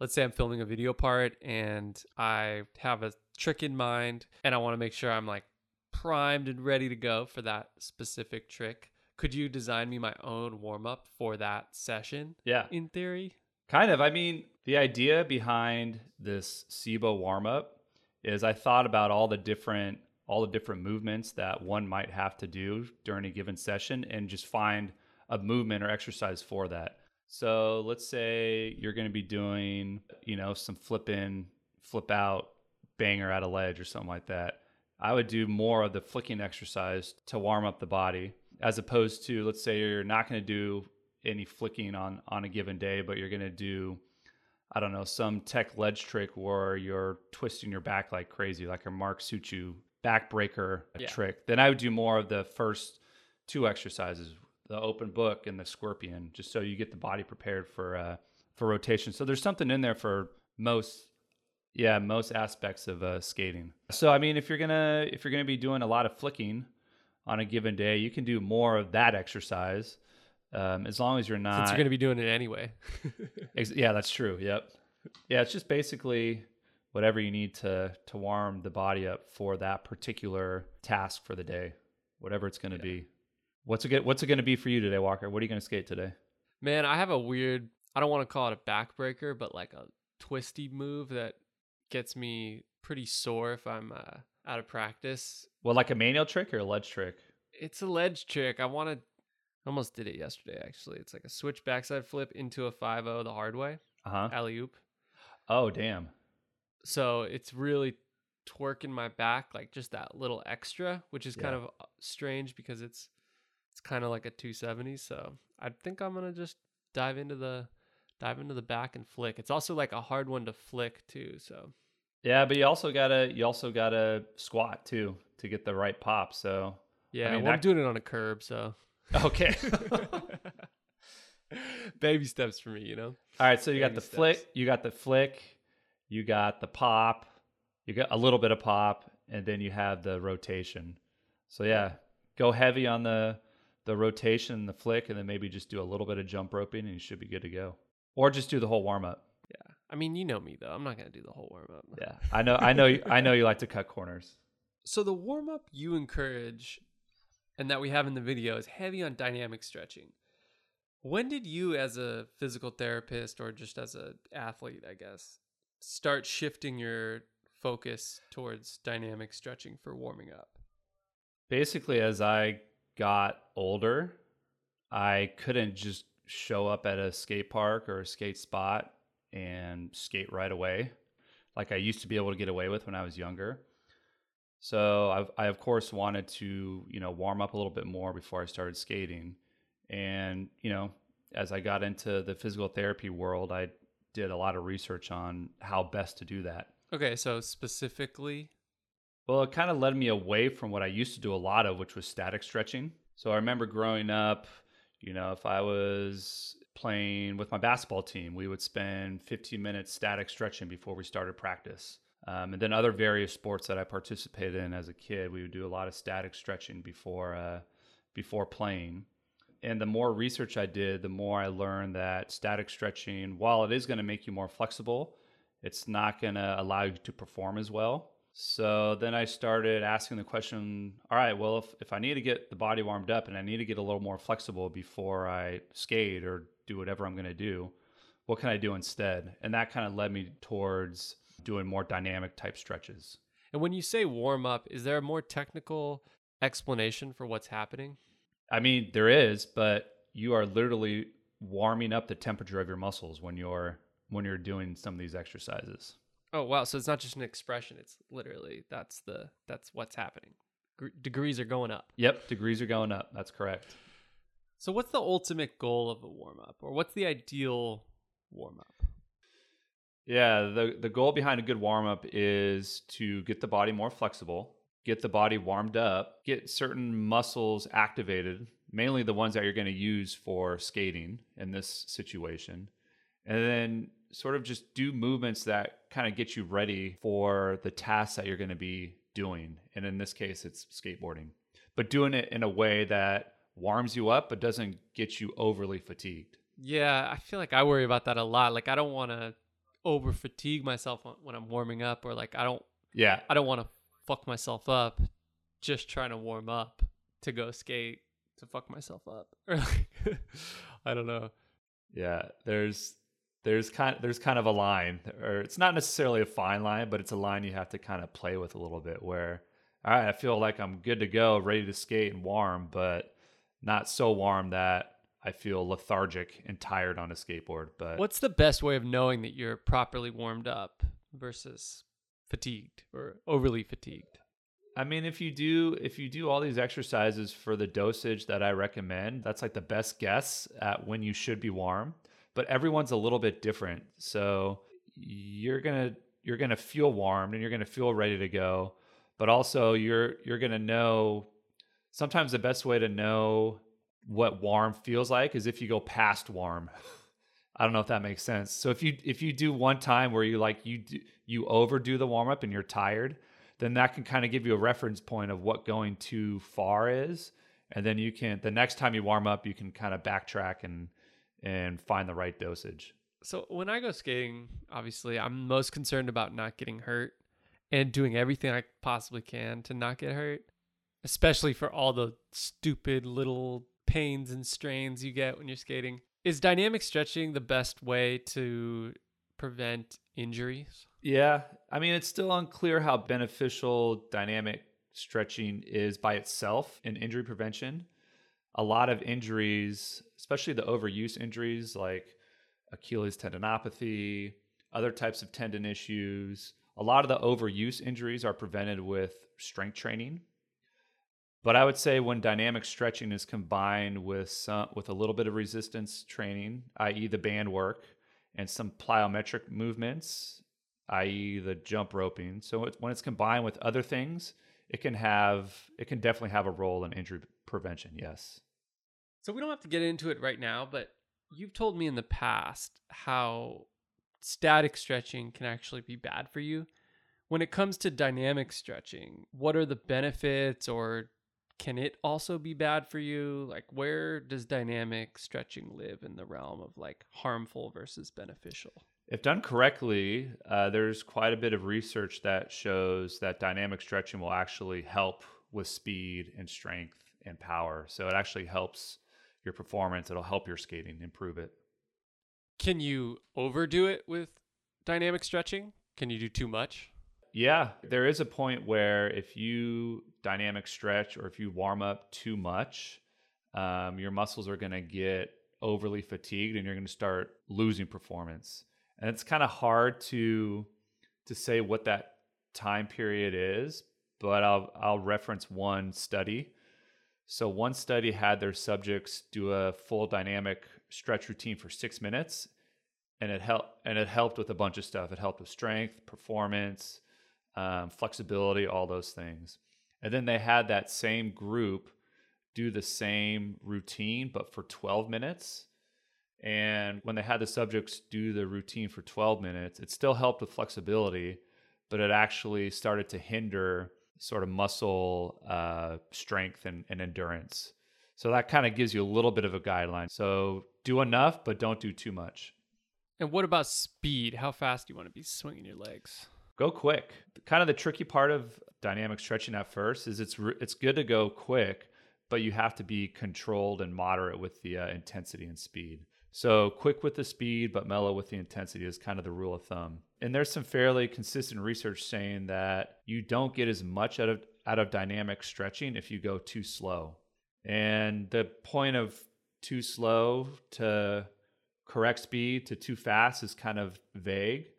let's say I'm filming a video part and I have a trick in mind and I want to make sure I'm like primed and ready to go for that specific trick. Could you design me my own warm up for that session Yeah. in theory? Kind of. I mean, the idea behind this Sebo warm up is I thought about all the different all the different movements that one might have to do during a given session and just find a movement or exercise for that. So let's say you're going to be doing, you know, some flip in, flip out, banger at a ledge or something like that. I would do more of the flicking exercise to warm up the body as opposed to let's say you're not going to do any flicking on on a given day, but you're going to do I don't know, some tech ledge trick where you're twisting your back like crazy, like a Mark Suciu backbreaker Yeah. trick. Then I would do more of the first two exercises, the open book and the scorpion, just so you get the body prepared for uh, for rotation. So there's something in there for most yeah, most aspects of uh, skating. So I mean, if you're gonna if you're gonna be doing a lot of flicking on a given day, you can do more of that exercise, um, as long as you're not. Since you're going to be doing it anyway. Ex- yeah, that's true. Yep. Yeah, it's just basically whatever you need to to warm the body up for that particular task for the day, whatever it's going to be. What's it get, What's it going to be for you today, Walker? What are you going to skate today? Man, I have a weird, I don't want to call it a backbreaker, but like a twisty move that gets me pretty sore if I'm uh, out of practice. Well, like a manual trick or a ledge trick? It's a ledge trick. I want to, almost did it yesterday actually. It's like a switch backside flip into a 5 the hard way, Uh huh. alley oop. Oh, damn. So it's really twerking my back, like just that little extra, which is kind of uh, strange because it's it's kind of like a 270. So I think I'm gonna just dive into the dive into the back and flick. It's also like a hard one to flick too. So Yeah, but you also gotta you also gotta squat too to get the right pop. So yeah, mean, well, I'm doing it on a curb, so okay. baby steps for me, you know. All right, so you got the steps. flick, you got the flick, you got the pop, you got a little bit of pop, and then you have the rotation. So yeah, go heavy on the the rotation, the flick, and then maybe just do a little bit of jump roping, and you should be good to go. or just do the whole warm up. Yeah. I mean, you know me though. I'm not gonna do the whole warm up. Yeah, I know, I know, you- I know you like to cut corners. So the warm up you encourage and that we have in the video is heavy on dynamic stretching. When did you as a physical therapist or just as a athlete, I guess, start shifting your focus towards dynamic stretching for warming up? Basically, as I got older, I couldn't just show up at a skate park or a skate spot and skate right away, like I used to be able to get away with when I was younger. So I've, I of course wanted to you know warm up a little bit more before I started skating, and you know as I got into the physical therapy world, I did a lot of research on how best to do that. Okay, so specifically, Well, it kind of led me away from what I used to do a lot of, which was static stretching. So I remember growing up, you know, if I was playing with my basketball team, we would spend 15 minutes static stretching before we started practice. Um, and then other various sports that I participated in as a kid, we would do a lot of static stretching before uh, before playing. And the more research I did, the more I learned that static stretching, while it is going to make you more flexible, it's not going to allow you to perform as well. So then I started asking the question all right, well, if, if I need to get the body warmed up and I need to get a little more flexible before I skate or do whatever I'm going to do, what can I do instead? And that kind of led me towards doing more dynamic type stretches. and when you say warm up, is there a more technical explanation for what's happening? I mean, there is, but you are literally warming up the temperature of your muscles when you're when you're doing some of these exercises. Oh wow! So it's not just an expression; it's literally that's the that's what's happening. Gr- degrees are going up. Yep, degrees are going up. That's correct. So what's the ultimate goal of a warm up, or what's the ideal warm up? Yeah, the the goal behind a good warm up is to get the body more flexible, get the body warmed up, get certain muscles activated, mainly the ones that you're going to use for skating in this situation. And then sort of just do movements that kind of get you ready for the tasks that you're going to be doing. And in this case, it's skateboarding. But doing it in a way that warms you up but doesn't get you overly fatigued. Yeah, I feel like I worry about that a lot. Like I don't want to over fatigue myself when- I'm warming up, or like I don't Yeah, I don't want to fuck myself up just trying to warm up to go skate to fuck myself up. Or like, I don't know. Yeah, there's there's kind there's kind of a line, or it's not necessarily a fine line, but it's a line you have to kind of play with a little bit. Where, all right, I feel like I'm good to go, ready to skate and warm, but not so warm that I feel lethargic and tired on a skateboard. But What's the best way of knowing that you're properly warmed up versus fatigued or overly fatigued? I mean, if you do if you do all these exercises for the dosage that I recommend, that's like the best guess at when you should be warm. But everyone's a little bit different, so you're gonna you're gonna feel warm and you're gonna feel ready to go. But also, you're you're gonna know. Sometimes the best way to know what warm feels like is if you go past warm. I don't know if that makes sense. So if you if you do one time where you like you do, you overdo the warm up and you're tired, then that can kind of give you a reference point of what going too far is, and then you can the next time you warm up, you can kind of backtrack and and find the right dosage. So when I go skating, obviously I'm most concerned about not getting hurt and doing everything I possibly can to not get hurt, especially for all the stupid little pains and strains you get when you're skating. Is dynamic stretching the best way to prevent injuries? Yeah, I mean it's still unclear how beneficial dynamic stretching is by itself in injury prevention. A lot of injuries, especially the overuse injuries like Achilles tendinopathy, other types of tendon issues, a lot of the overuse injuries are prevented with strength training. But I would say when dynamic stretching is combined with some with a little bit of resistance training, i.e. the band work, and some plyometric movements, i.e. the jump roping. So when it's combined with other things, it can have it can definitely have a role in injury prevention. Yes. So we don't have to get into it right now, but you've told me in the past how static stretching can actually be bad for you. When it comes to dynamic stretching, what are the benefits or can it also be bad for you? Like, where does dynamic stretching live in the realm of like harmful versus beneficial? If done correctly, uh, there's quite a bit of research that shows that dynamic stretching will actually help with speed and strength and power. So it actually helps your performance. It'll help your skating, improve it. Can you overdo it with dynamic stretching? Can you do too much? Yeah, there is a point where if you dynamic stretch or if you warm up too much, um, your muscles are going to get overly fatigued and you're going to start losing performance. And it's kind of hard to to say what that time period is, but I'll I'll reference one study. So one study had their subjects do a full dynamic stretch routine for 6 minutes and it helped and it helped with a bunch of stuff. It helped with strength, performance, um, flexibility, all those things. And then they had that same group do the same routine, but for 12 minutes. And when they had the subjects do the routine for 12 minutes, it still helped with flexibility, but it actually started to hinder sort of muscle uh, strength and, and endurance. So that kind of gives you a little bit of a guideline. So do enough, but don't do too much. And what about speed? How fast do you want to be swinging your legs? Go quick. Kind of the tricky part of dynamic stretching at first is it's it's good to go quick, but you have to be controlled and moderate with the uh, intensity and speed. So quick with the speed, but mellow with the intensity is kind of the rule of thumb. And there's some fairly consistent research saying that you don't get as much out of out of dynamic stretching if you go too slow. And the point of too slow to correct speed to too fast is kind of vague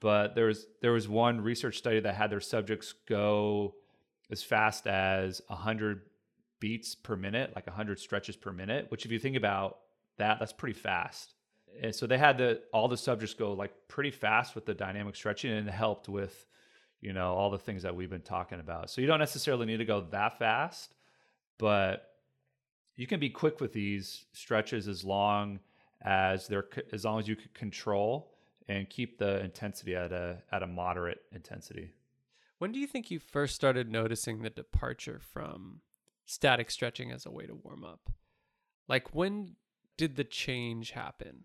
but there was there was one research study that had their subjects go as fast as 100 beats per minute like 100 stretches per minute which if you think about that that's pretty fast and so they had the all the subjects go like pretty fast with the dynamic stretching and it helped with you know all the things that we've been talking about so you don't necessarily need to go that fast but you can be quick with these stretches as long as they're as long as you can control and keep the intensity at a at a moderate intensity. When do you think you first started noticing the departure from static stretching as a way to warm up? Like when did the change happen?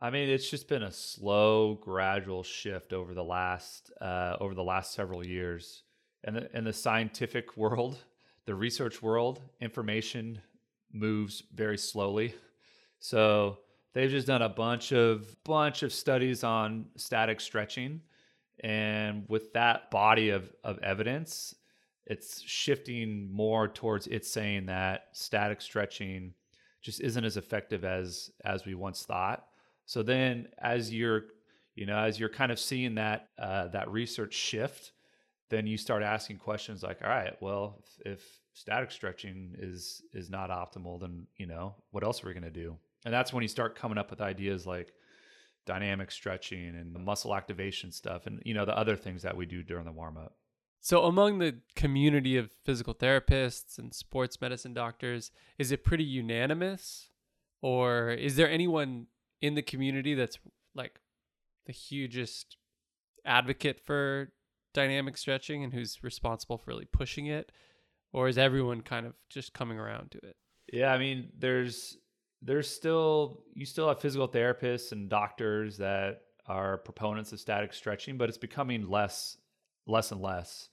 I mean, it's just been a slow, gradual shift over the last uh, over the last several years. And in, in the scientific world, the research world, information moves very slowly. So they've just done a bunch of bunch of studies on static stretching and with that body of, of evidence it's shifting more towards it saying that static stretching just isn't as effective as as we once thought so then as you're you know as you're kind of seeing that uh, that research shift then you start asking questions like all right well if, if static stretching is is not optimal then you know what else are we going to do and that's when you start coming up with ideas like dynamic stretching and muscle activation stuff and you know the other things that we do during the warm up. So among the community of physical therapists and sports medicine doctors, is it pretty unanimous or is there anyone in the community that's like the hugest advocate for dynamic stretching and who's responsible for really pushing it or is everyone kind of just coming around to it? Yeah, I mean, there's there's still you still have physical therapists and doctors that are proponents of static stretching, but it's becoming less less and less.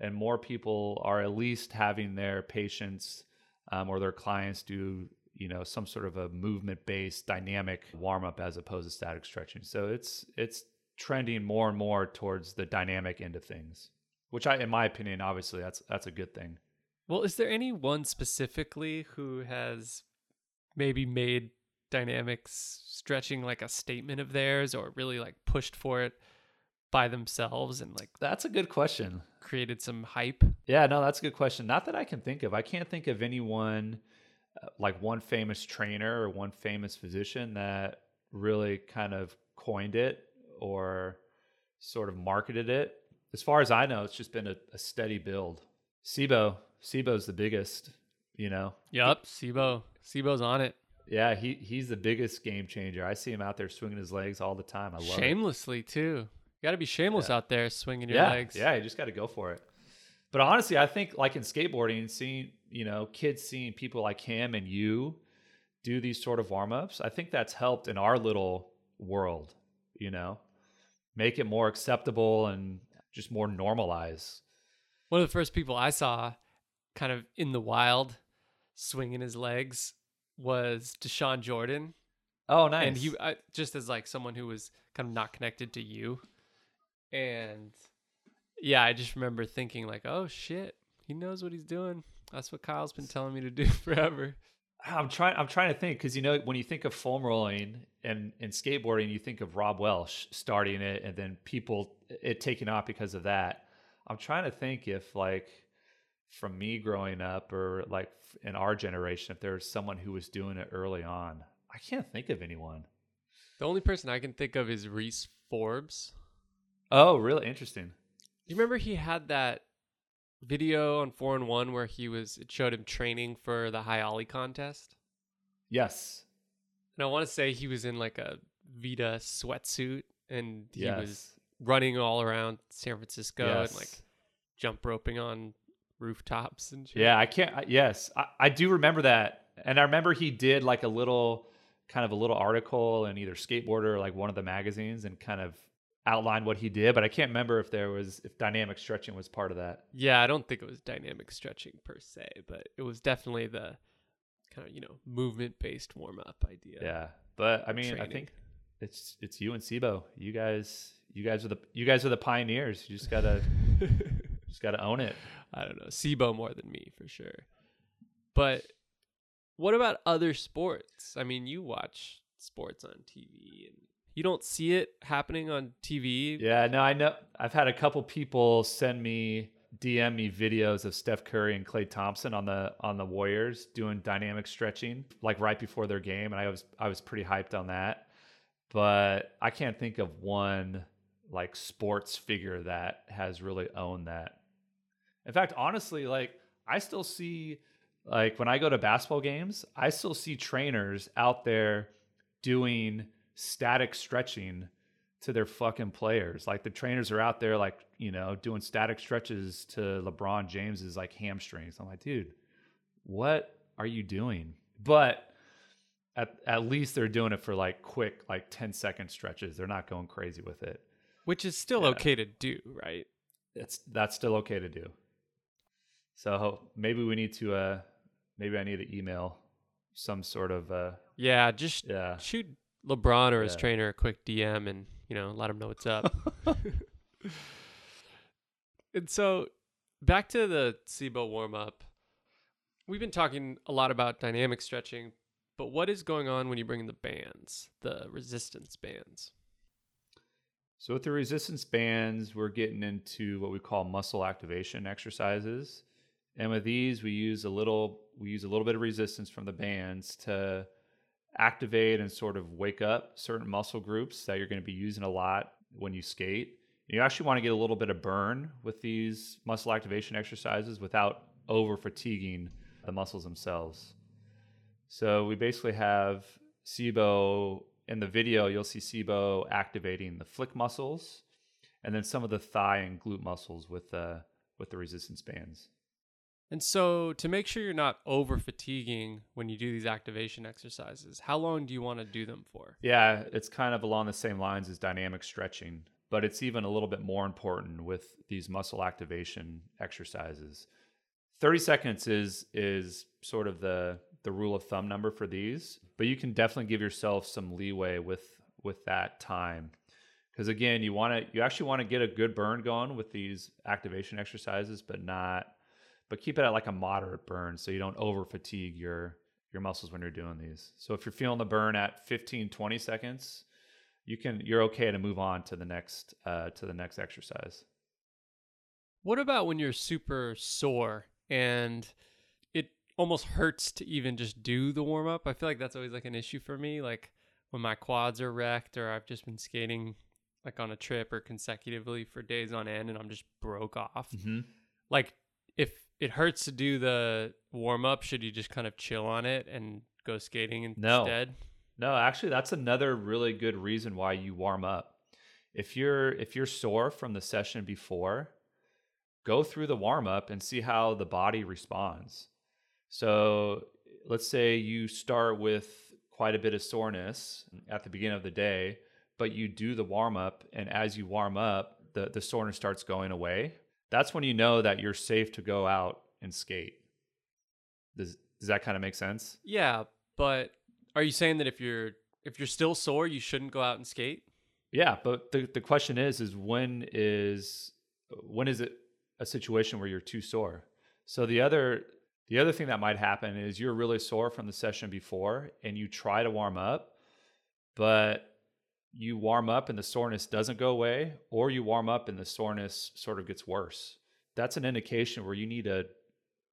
And more people are at least having their patients um, or their clients do you know some sort of a movement based dynamic warm up as opposed to static stretching. So it's it's trending more and more towards the dynamic end of things, which I in my opinion obviously that's that's a good thing. Well, is there anyone specifically who has maybe made dynamics stretching like a statement of theirs or really like pushed for it by themselves and like that's a good question. created some hype? Yeah no that's a good question. Not that i can think of. I can't think of anyone uh, like one famous trainer or one famous physician that really kind of coined it or sort of marketed it. As far as i know it's just been a, a steady build. Sebo sebo's the biggest you know? Yep sibo. Sebo's on it. Yeah, he he's the biggest game changer. I see him out there swinging his legs all the time. I love shamelessly it. too. You got to be shameless yeah. out there swinging your yeah, legs. Yeah, you just got to go for it. But honestly, I think like in skateboarding, seeing you know kids seeing people like him and you do these sort of warm ups, I think that's helped in our little world. You know, make it more acceptable and just more normalized. One of the first people I saw, kind of in the wild, swinging his legs, was Dashawn Jordan. Oh, nice. and he I, just as like someone who was kind of not connected to you and yeah i just remember thinking like oh shit he knows what he's doing that's what kyle's been telling me to do forever I'm trying. I'm trying to think because you know when you think of foam rolling and and skateboarding, you think of Rob Welsh starting it, and then people it taking off because of that. I'm trying to think if like from me growing up or like in our generation, if there's someone who was doing it early on. I can't think of anyone. the only person i can think of is reese forbes Oh, really interesting. you remember he had that video on 4 and 1 where he was it showed him training for the high ollie contest Yes. and i want to say he was in like a vita sweatsuit and he yes. was running all around San Francisco yes. and like jump roping on rooftops and shit. Yeah, I can't. I, yes, I, I do remember that, and I remember he did like a little, kind of a little article in either Skateboarder or like one of the magazines, and kind of outlined what he did. But I can't remember if there was if dynamic stretching was part of that. Yeah, I don't think it was dynamic stretching per se, but it was definitely the kind of, you know, movement based warm up idea. Yeah, but I mean, I think it's it's you and Sebo. You guys, you guys are the you guys are the pioneers. You just gotta just gotta own it. I don't know, Sebo more than me for sure. But what about other sports? I mean, you watch sports on TV and you don't see it happening on TV. Yeah, no, I know. I've had a couple people send me DM me videos of Steph Curry and Klay Thompson on the on the Warriors doing dynamic stretching like right before their game, and I was I was pretty hyped on that. But I can't think of one like sports figure that has really owned that. In fact, honestly, like I still see like when I go to basketball games, I still see trainers out there doing static stretching to their fucking players. Like the trainers are out there, like you know, doing static stretches to LeBron James's like hamstrings. I'm like, dude, what are you doing? But at at least they're doing it for like quick, like 10 second stretches. They're not going crazy with it. Which is still Yeah. okay to do, right? It's that's still okay to do. So maybe we need to uh maybe I need to email some sort of uh Yeah, just yeah. shoot LeBron or his Yeah. trainer a quick DM and you know let him know what's up. and so back to the Sebo warm up. We've been talking a lot about dynamic stretching, but what is going on when you bring in the bands, the resistance bands? So with the resistance bands, we're getting into what we call muscle activation exercises. And with these, we use a little we use a little bit of resistance from the bands to activate and sort of wake up certain muscle groups that you're going to be using a lot when you skate. You actually want to get a little bit of burn with these muscle activation exercises without over fatiguing the muscles themselves. So we basically have Sebo in the video. You'll see Sebo activating the flick muscles, and then some of the thigh and glute muscles with the with the resistance bands. And so to make sure you're not over fatiguing when you do these activation exercises, how long do you want to do them for? Yeah, it's kind of along the same lines as dynamic stretching, but it's even a little bit more important with these muscle activation exercises. 30 seconds is is sort of the the rule of thumb number for these, but you can definitely give yourself some leeway with with that time. Cuz again, you want to you actually want to get a good burn going with these activation exercises, but not but keep it at like a moderate burn so you don't over fatigue your your muscles when you're doing these. So if you're feeling the burn at 15 20 seconds, you can you're okay to move on to the next uh, to the next exercise. What about when you're super sore and it almost hurts to even just do the warm up? I feel like that's always like an issue for me. Like when my quads are wrecked or I've just been skating like on a trip or consecutively for days on end and I'm just broke off. Mm-hmm. Like if it hurts to do the warm up, should you just kind of chill on it and go skating instead? No. No, actually, that's another really good reason why you warm up. If you're if you're sore from the session before, go through the warm up and see how the body responds. So let's say you start with quite a bit of soreness at the beginning of the day, but you do the warm up, and as you warm up, the, the soreness starts going away. That's when you know that you're safe to go out and skate. Does does that kind of make sense? Yeah, but are you saying that if you're if you're still sore, you shouldn't go out and skate? Yeah, but the the question is is when is when is it a situation where you're too sore? So the other the other thing that might happen is you're really sore from the session before and you try to warm up, but you warm up and the soreness doesn't go away, or you warm up and the soreness sort of gets worse. That's an indication where you need to,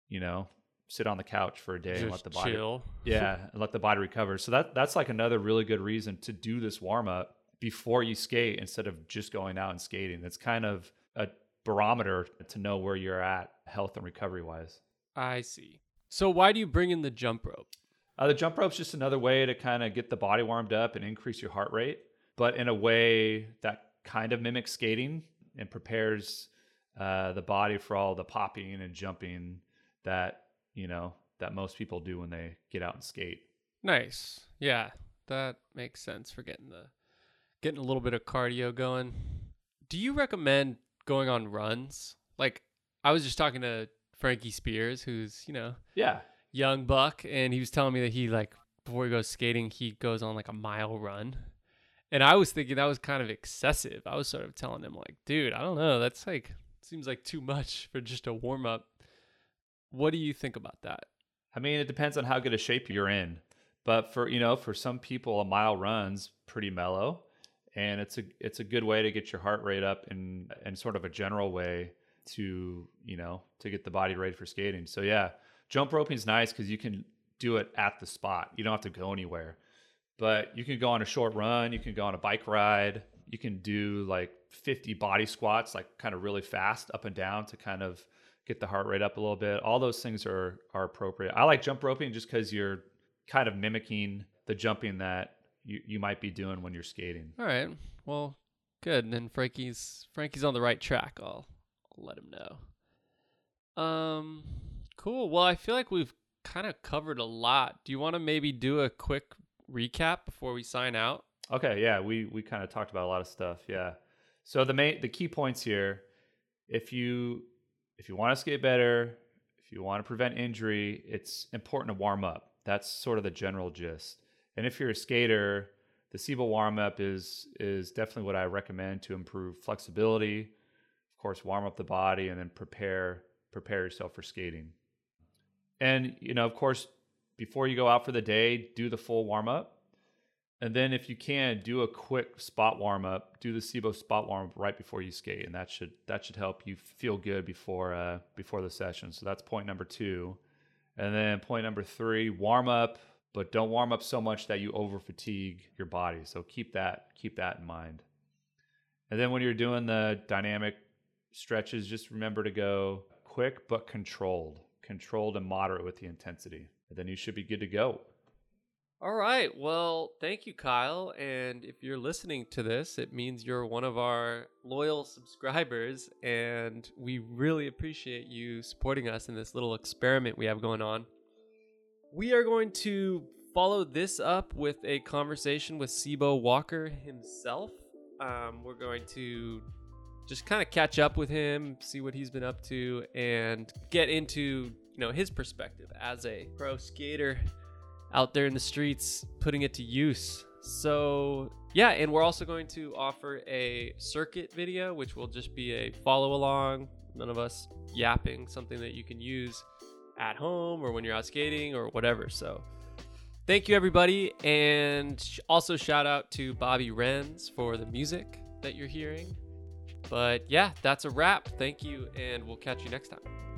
you know, sit on the couch for a day Just and let the body chill. yeah, and let the body recover. So that that's like another really good reason to do this warm up before you skate instead of just going out and skating. It's kind of a barometer to know where you're at health and recovery wise. I see. So why do you bring in the jump rope? Uh, the jump rope's just another way to kind of get the body warmed up and increase your heart rate, but in a way that kind of mimics skating and prepares uh, the body for all the popping and jumping that you know that most people do when they get out and skate. Nice. Yeah, that makes sense for getting the getting a little bit of cardio going. Do you recommend going on runs? Like I was just talking to Frankie Spears, who's, you know, Yeah, young buck, and he was telling me that he like before he goes skating, he goes on like a mile run. And I was thinking that was kind of excessive. I was sort of telling him like, dude, I don't know, that's like seems like too much for just a warm up. What do you think about that? I mean, it depends on how good a shape you're in. But for you know, for some people, a mile run's pretty mellow, and it's a it's a good way to get your heart rate up in in sort of a general way to you know to get the body ready for skating. So yeah, jump roping is nice because you can do it at the spot. You don't have to go anywhere. But you can go on a short run. You can go on a bike ride. You can do like 50 body squats, like kind of really fast up and down to kind of get the heart rate up a little bit. All those things are are appropriate. I like jump roping just because you're kind of mimicking the jumping that you, you might be doing when you're skating. All right. Well, good. And then Frankie's Frankie's on the right track. I'll, I'll let him know. Um, cool. Well, I feel like we've kind of covered a lot. Do you want to maybe do a quick recap before we sign out? Okay, yeah, we we kind of talked about a lot of stuff. Yeah. So the main the key points here, if you if you want to skate better, if you want to prevent injury, it's important to warm up. That's sort of the general gist. And if you're a skater, the Sebo warm up is is definitely what I recommend to improve flexibility. Of course, warm up the body and then prepare prepare yourself for skating. And you know, of course, before you go out for the day, do the full warm up. And then if you can, do a quick spot warm up. Do the Sebo spot warm up right before you skate, and that should that should help you feel good before uh, before the session. So that's point number two. And then point number three, warm up, but don't warm up so much that you over fatigue your body. So keep that keep that in mind. And then when you're doing the dynamic stretches, just remember to go quick but controlled, controlled and moderate with the intensity. And then you should be good to go. All right. Well, thank you, Kyle. And if you're listening to this, it means you're one of our loyal subscribers. And we really appreciate you supporting us in this little experiment we have going on. We are going to follow this up with a conversation with Sebo Walker himself. Um, we're going to just kind of catch up with him, see what he's been up to, and get into you know his perspective as a pro skater out there in the streets putting it to use. So, yeah, and we're also going to offer a circuit video, which will just be a follow along, none of us yapping, something that you can use at home or when you're out skating or whatever. So, thank you, everybody. And also, shout out to Bobby Renz for the music that you're hearing. But yeah, that's a wrap. Thank you, and we'll catch you next time.